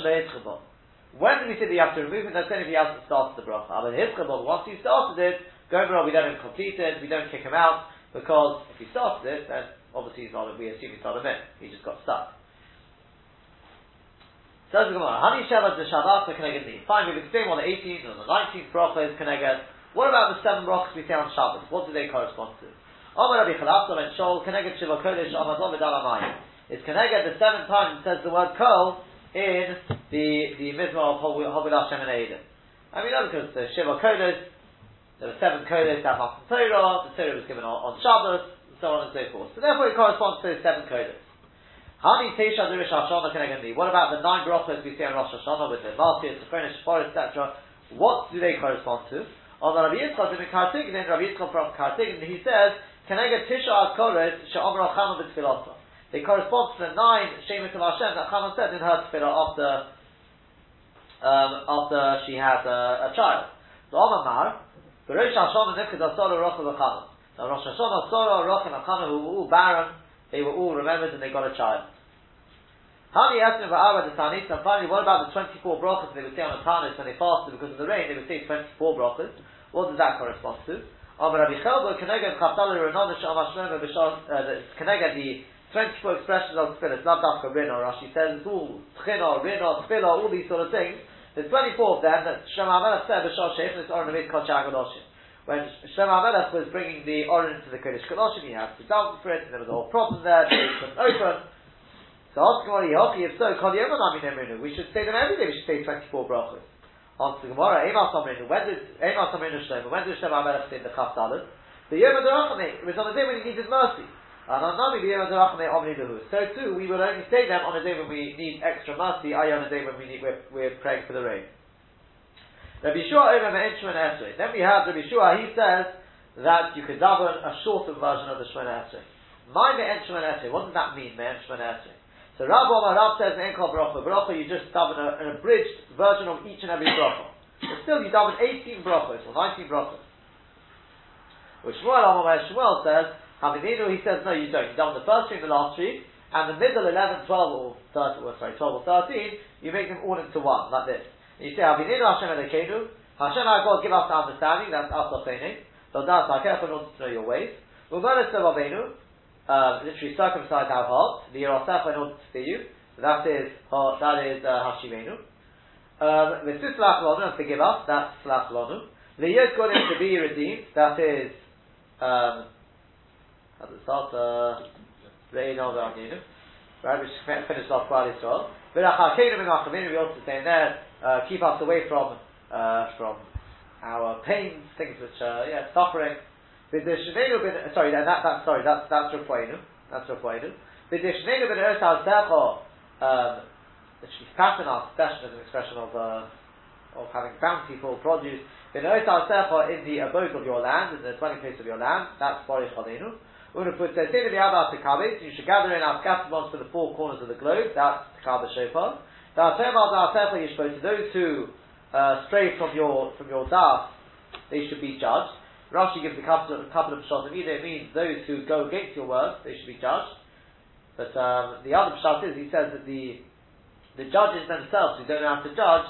Say. When do we say that you have to remove it? That's only if he hasn't started the bracha. But Hitzchabot, once you started it, go over, we don't complete it, we don't kick him out, because if he started it, then obviously he's not, we assume he's not a min. He just got stuck. Says the Gemara, Hani Shabbat the Shabbat the Keneged Ni. Fine, we've explained what the 18th and the 19th bracha is Keneged. What about the seven brachas we say on Shabbat? What do they correspond to? And Keneged. It's Keneged the seventh time it says the word Kol in the the Mizmah of Hovil Hashem and Eidim. I mean, because the Shiva Kodesh, there were seven Kodesh that Matan Torah, the Torah was given on, on Shabbos, and so on and so forth. So therefore it corresponds to those seven Kodesh. Hani Teisha Durish Hashanah Kenegandi. What about the nine brachas we see on Rosh Hashanah with the Martyrs, the Furnish, Forest, etc.? What do they correspond to? On the Rabbi Yitzchak in Kartigin, Rabbi Yitzchak from Kartigin, he says, Kenegad Tisha Akoret She'omer Chana B'Tfilata. They correspond to the nine Shemet of Hashem that Chana said in her tefillah after, um, after she had a, a child. So Omar Mar, the Rosh Hashanah Nifkid Asara Rochel Chana. So Rosh Hashanah, Asara, Rochel Chana, who were all barren, they were all remembered and they got a child. Hani Va'ara the Tanis, and finally, what about the 24 brachas they would say on the Tanis when they fasted because of the rain? They would say 24 brachas. What does that correspond to? Oh, Amar Rabbi Chelba, Keneged Chaftalah Renona Shama Shlomo B'Shas, Keneged uh, the 24 expressions of Tefillah, not Dafka Rina, Rashi says it's all Tchina, Rina, Tefillah, all these sort of things. There's 24 of them that Shema Amelech said B'Shas Sheikh, and it's Ornamid Kol Shagadoshim when Shlomo Amelech was bringing the Oren into the Kodesh Kedoshim, he had to dump for it, and there was a whole problem there, it couldn't open. So ask Gemara, Yochi, if so, Kol Yom Aminu we should say them every day, we should say 24 brachos. Answer Gemara, Emas Aminu, when did, Emas Aminu Shlomo, when did Shlomo Amelech say the Chaf Dalet? The Yom HaDorachane, it was on the day when he needed mercy. And on Nami, the Yom HaDorachane Omni Behu. So too, we will only say them on a day when we need extra mercy, i.e. on a day when we need, we're, we're praying for the rain. Rabbi Shua Omer Me'enshman Esrei. Then we have Rabbi Shua, he says that you could daven a shorter version of the Shemana Esrei. My Me'enshman Esrei, what does that mean, Me'enshman Esrei? So Rabbi Omar Rab says Me'en Kol Bracha. Bracha, you just daven an abridged version of each and every bracha. But still, you daven 18 brachos, or 19 brachos. Which Shmuel Omar Shmuel says, Hamininu, he says, no, you don't. You daven the first three and the last three, and the middle 11, 12, or 13, or sorry, 12 or 13, you make them all into one, like this. You say, Avininu Hashem Elokeinu, Hashem our God give us understanding, that's us obtaining. So that's our careful in order to know your ways. Umanis Rabbeinu, um, literally circumcise our hearts, the Yerosef in order to see you. That is, uh, that is, uh, Hashimenu. Um, the Sislach Lonu, and forgive us, that's Slach Lonu. The Yod Godim to be redeemed, that is, um, how does it start? Uh, Reino V'Aminu. Right, which finished off Quali Yisrael. V'Rachakenu V'Machaminu, we also say there, uh, keep us away from uh, from our pains, things which are yeah suffering. Shemenu bin sorry, that, that, that sorry, that's that's Rafainu. That's Rafainu. V'dishnei ben eretz al um, which is kasana, expression is an expression of uh, of having bountiful produce. In the abode of your land, in the dwelling place of your land, that's Borish Chalenu. Una put the the other Tekabit, you should gather in our scattered ones to the four corners of the globe, that's Tekabah Shofar. The Atemal Da'atecha Yishbo, to those who uh, stray from your from your da'at, they should be judged. Rashi gives a couple of, a couple of shots, and either it means those who go against your word, they should be judged. But um, the other shot is, he says that the the judges themselves who don't know how to judge,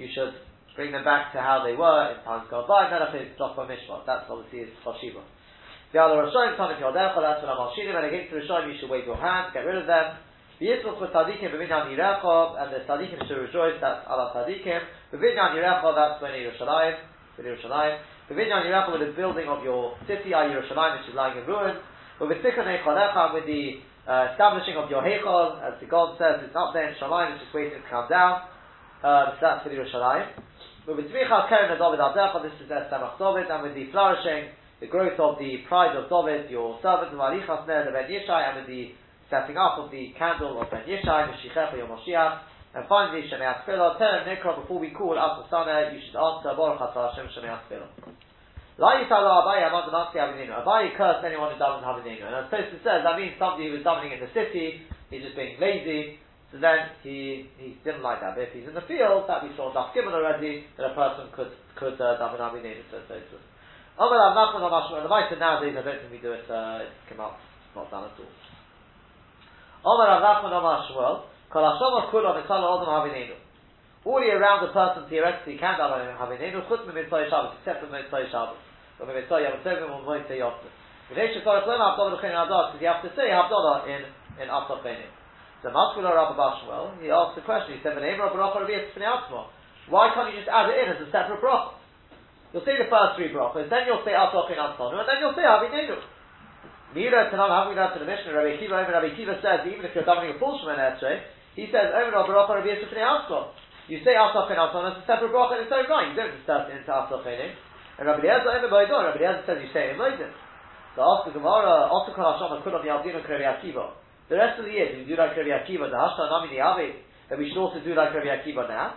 you should bring them back to how they were in times gone by, and if it's Joshua Mishpat, that's obviously his Choshiva. The other Rishonim, Tanif Yodecha, that's what I'm Alshinim, and against the Rishonim you should wave your hands, get rid of them. The Yisroch for Tzadikim, B'minyan Yirechov, and the Tzadikim should rejoice, that's Allah Tzadikim. B'minyan Yirechov, that's when Yerushalayim, with Yerushalayim. B'minyan Yirechov, with the building of your city, Ay Yerushalayim, which is lying in ruins. With the Tikkun with the uh, establishing of your Heichal, as the God says, it's up there in Shalayim, it's just waiting to come down. Uh, so that's the Yerushalayim. With the Tzmicha Keren David Adecha, this is Samach David, and with the flourishing, the growth of the pride of David, your servant, of Alichas Ner, the Ben Yishai, and with the setting up of the candle of Ben Yishai, the Mashiach, your Moshiach, and finally, Shemei Tefillah, Terem Nikra, before we call out the Sana, you should answer, Baruch Atah Hashem Shemei Tefillah. La yitala Abaye Amad Mansi Avininu. Abaye cursed anyone who doesn't have Avininu. And as Tosfos says, that means somebody who was davening in the city, he's just being lazy, so then he, he didn't like that. But if he's in the field, that we saw Daf given already, that a person could, could uh, daven Avininu, so Tosfos. Amar Rav Nachman Amar Shmuel. The Maisa nowadays, I don't think we do it, uh, it's come out, it's not done at all. Amar Rav Nachman Amar All year round a person theoretically can daven Havinenu chutz mitzvah Shabbos, except for mitzvah Shabbos. But mitzvah Yom Tovim or mitzvah l'chein adas, because you have to say Havdalah in, in Asaf Chenim. So Maskula Rabbi Bashmuel, he asked the question, he said, Why can't you just add it in as a separate bracha? You'll say the first three brachas, then you'll say Asaf Chein Antonu, and then you'll say Havinenu. Mira how we learned to the Mishnah, Rabbi Kiva, Rabbi Kiva says, even if you're davening a full Shemoneh Esrei, he says, Omer Rabbi Baruch Rabbi Yitzpnei you say Asaf and Asaf as a separate bracha in its own right. You don't discuss it into Asaf and And Rabbi Eliezer, Emer Boidon, Rabbi Eliezer says you say in Moedim. So the Gemara, also Kol Hashem Akul of Yaldino Krevi Akiva. The rest of the year, do we do like Krevi Akiva, the Hashta Nami Niyavi, that we should also do like Krevi Akiva now?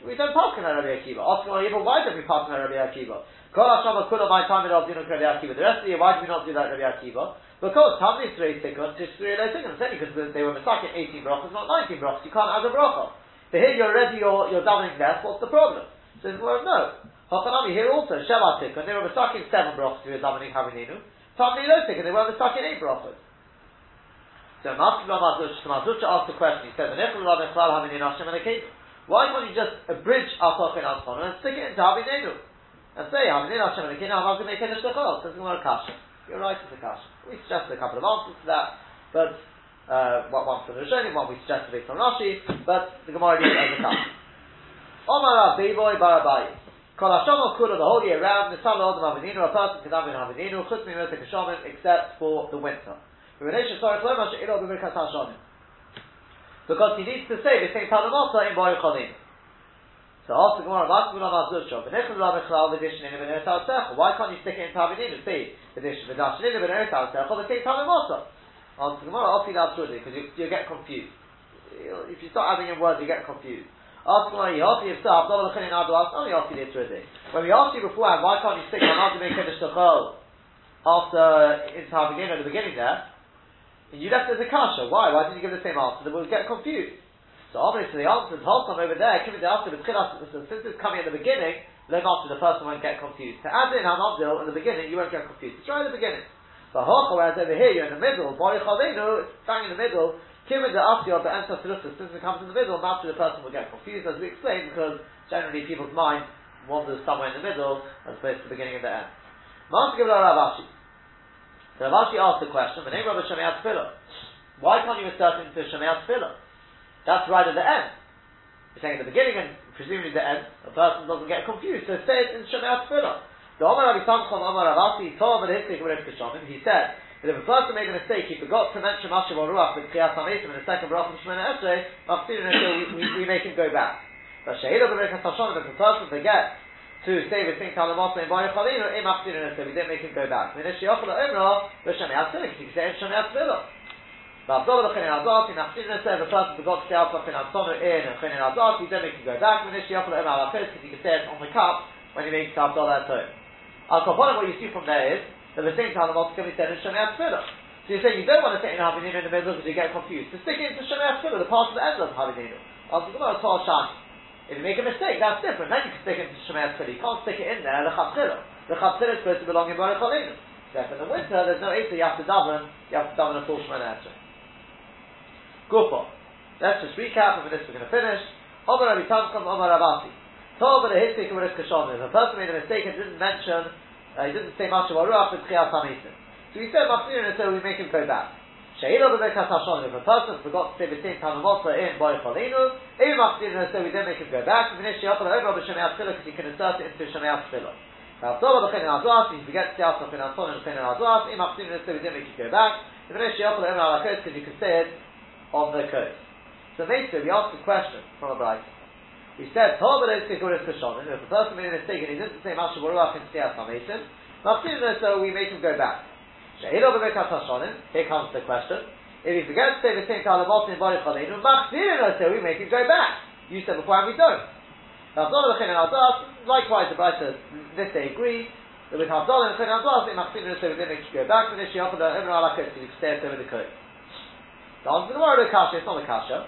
We don't pass on Rabbi Akiva. Ask the Gemara, why don't we pass on Rabbi Akiva? Kol Hashem Akul of my time in Yaldino Krevi Akiva. The rest of the year, why do we not do like Rabbi Akiva? Because Tamni three tikkun, three tikkun. It's only because they were mistaken 18 brachas, not 19 brachas. You can't add a bracha. So here you're already you're, you're davening less. What's the problem? So well, no. Hachanami here also Shelatik, and they were in seven brachas. We were davening Havininu. Tamni Lotik, and they were in eight brachas. So Mazucha asked the question. He said, Why can't you just abridge Asach and and stick it into Havininu? And say, Havininu Hashem and Akeinu, I'm going to make it a Shechol. Says Gemara Kasha. You're right, it's a Kasha. We suggested a couple of answers to that, but uh, one from the Rishonim, one we suggested based on Rashi, but the Gemara it as a cut. Omar Abiboy Barabai. Kol Hashem Kula the whole year round, Nisan Odom Avininu, a person can have in Avininu, Chutz Mimotek Hashem, except for the winter. Because he needs to say the same Talamasa in Boy Cholim. So ask the Gemara, Why can't you stick it in Tavininu? Say, the Dish Vidashininu, but Eretz the same Gemara, see that because you, you get confused. If you start adding in words, you get confused. Ask Gemara, you ask you yourself, not looking in our ask only ask you already. When we asked you beforehand, why can't you stick on making the shachol after into beginning at the beginning there? And you left as a kasha. Why? Why didn't you give the same answer? Then we'll get confused. So obviously the answer is wholesome over there, given the answer after the since it's coming at the beginning, then after the person won't get confused. To add in Hanabdil in the beginning, you won't get confused. Right at the beginning. But whereas over here you're in the middle, Bori Chavenu, it's bang in the middle, Kimin the Asya, the answer Philistus, since it comes in the middle, naturally the person will get confused, as we explained, because generally people's mind wanders somewhere in the middle, as opposed to the beginning and the end. Master Gibla Rav Ashi. So Rav Ashi asked the question, the name of Shemei Tefillah. Why can't you insert into Shemei Tefillah? That's right at the end. You're saying at the beginning and presumably the end, a person doesn't get confused, so say it in Shemei Tefillah. The Omar Rabbi Samchon Omar Ravasi told the Hitzik Reb Kishonim, he said that if a person made a mistake, he forgot to mention Mashav Ruach with Kriyat HaMesim in the second Baruch Shemana Esrei, Mafsirin until we, make him go back. But Shehila B'Rekas Hashonim, if a person forgets to say the thing Talamata in Baruch Chalinu, Im eh, Mafsirin until we didn't make him go back. Min Eshiyachal Omra, V'Shem Yatzillah, because he can say Shem V'avdol v'chein azati, nachsin said the person forgot to say out in Antonu in then they can go back, when ishi yachol em alachos, because you can say it on the cup when he makes avdol at home. Al Kaponim, what you see from there is, that the same time the multi can be said in Shemei Tefillah. So you're saying you don't want to say in Havininu in the middle because you get confused. So stick it into Shemei Tefillah, the part of the end of Havininu. Al Gemara Tor Shani. If you make a mistake, that's different. Then you can stick it into Shemei Tefillah. You can't stick it in there, the Chavchillah. The Chavchillah is supposed to belong in Baruch Aleinu. So in the winter, there's no Eitzah, you have to daven, you have to daven a full Shemei Tefillah. Gufa. Let's just recap, and with this we're going to finish. Omar Rabbi Tamkam, Omar Rabati. Told the Histik of Risk If a person made a mistake and didn't mention, uh, he didn't say much about Ruach, it's Chiyat Hamisim. So we said Machmir, and so we make him go back. Shehila Bebekas Hashonim, if a person forgot to say the same time Motza in Boy Cholinu, Evi Machmir, and so we then make him go back. Finish Sheyot over B'Shemei Tefillah, because you can insert it into Shemei Tefillah. Now, Tova B'Chein Azuas, if you forget to say Asaf in Anton and B'Chein Azuas, Evi Machmir, and so we then make you go back. Finish Sheyot over Alakos, because you can say it on the coast. So basically, we asked a question from a bright. We said, Kashonim, if a person made a mistake and he didn't say Masha Baruch in Siyat Hamation, so we make him go back. Here comes the question. If he forgets to say the same Talamot in Baruch Aleinu, so we make him go back. You said before and we don't. Likewise, the Bright this they agree, that with Havdol and Chen Havdol, they machzir so we then make you go back, and then she offered the Ibn Alakot, so you can stay over the coat. The answer to the Kasha, it's not a Kasha.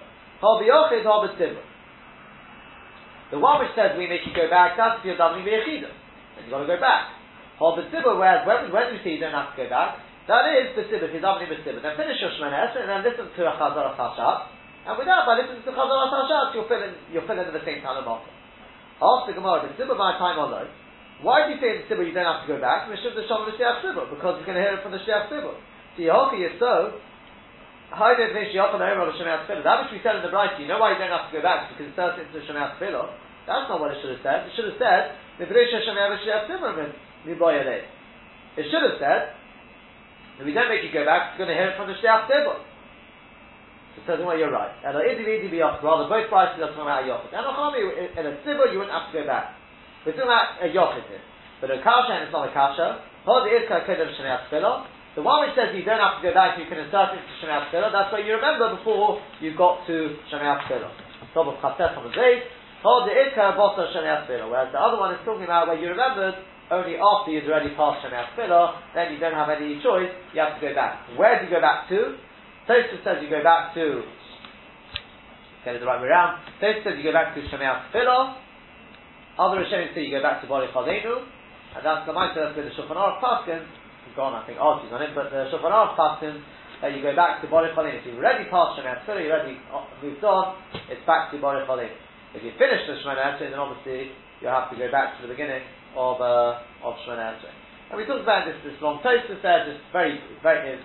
The one which says we make you go back, that's if you're davening B'yechidah. Then you've got to go back. Hol whereas when, when we say you don't have to go back, that is B'sibba, if you're davening B'sibba. Then finish your Shemana and then listen to a Chazar Chashat. And with that, by listening to Chazar Chashat, you'll fill in, you'll fill in at the same time of Malta. Ask the Gemara, B'sibba my time on those. Why do you say in you don't have to go back? Because you're going to hear it from the Shiach Sibba. So Yehoki is That which we said in the Bright, you know why you don't have to go back? Because it's turns into Shemayat Tefillah. That's not what it should have said. It should have said, Nibrisha Shemayat Shiyat Tefillah It should have said, if we don't make you go back, it's going to hear it from the Shiyat Tefillah. So it says, well, you're right. And Idi Idi rather both prices are talking about Yochid. And in a Tzibur, you wouldn't have to go back. We're talking about a Yochid here. But a Kasha, and it's not a Kasha, Hod Irka Kedem Shemayat Tefillah, the one which says you don't have to go back, you can insert it into Shemei that's what you remember before you got to Shemei Tefillah. Top of Chaset on the Zayt, Hold the Ikka Bosa Shemei Tefillah, whereas the other one is talking about where you remembered only after you've already passed Shemei Tefillah, then you don't have any choice, you have to go back. Where do you go back to? Tosfos says you go back to, get it the right way around, Tosfos says you go back to Shemei Tefillah, other Rishonim say you go back to Bali Chadenu, and that's the mindset that's with the Shulchan Aruch Paskin, gone, I think, argues on it, but the Shulchan Aruch passes that you go back to Borei Cholim. If you've already passed Shemay Atzur, you've already uh, moved on, it's back to Borei Cholim. If you finish the Shemay Atzur, then obviously you have to go back to the beginning of, uh, of. And we talked about this, this long Tosfos there, just very, very,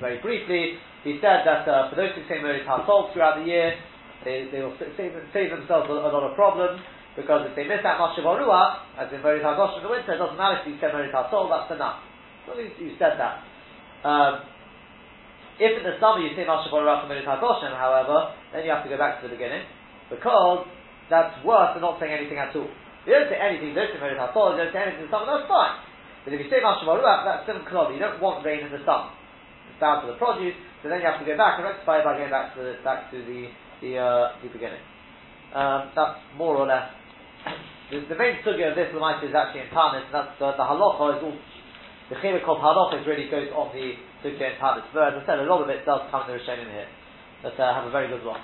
very briefly. He said that uh, for those who say Merit HaSol throughout the year, they, they will save, save themselves a, a, lot of problems because if they miss that much of Ruach, as in Merit HaGosh in the winter, it doesn't matter if you say Merit HaSol, that's enough. Well, you, said that. Um, if in the summer you say Mashaborah Goshen, however, then you have to go back to the beginning because that's worse than not saying anything at all. If you don't say anything, you don't say you don't say anything in the summer, that's fine. But if you say Mashaborah, that's seven klod. You don't want rain in the summer. It's down the produce, so then you have to go back and rectify it by going back to the back to the the, uh, the beginning. Um, that's more or less the, the main sugya of this Lamait is actually in Tanis, and that's uh, the halacha is all the chiluk of halachas really goes on the sugya and talis. But as I said, a lot of it does come in the Rishonim here. But uh, have a very good one.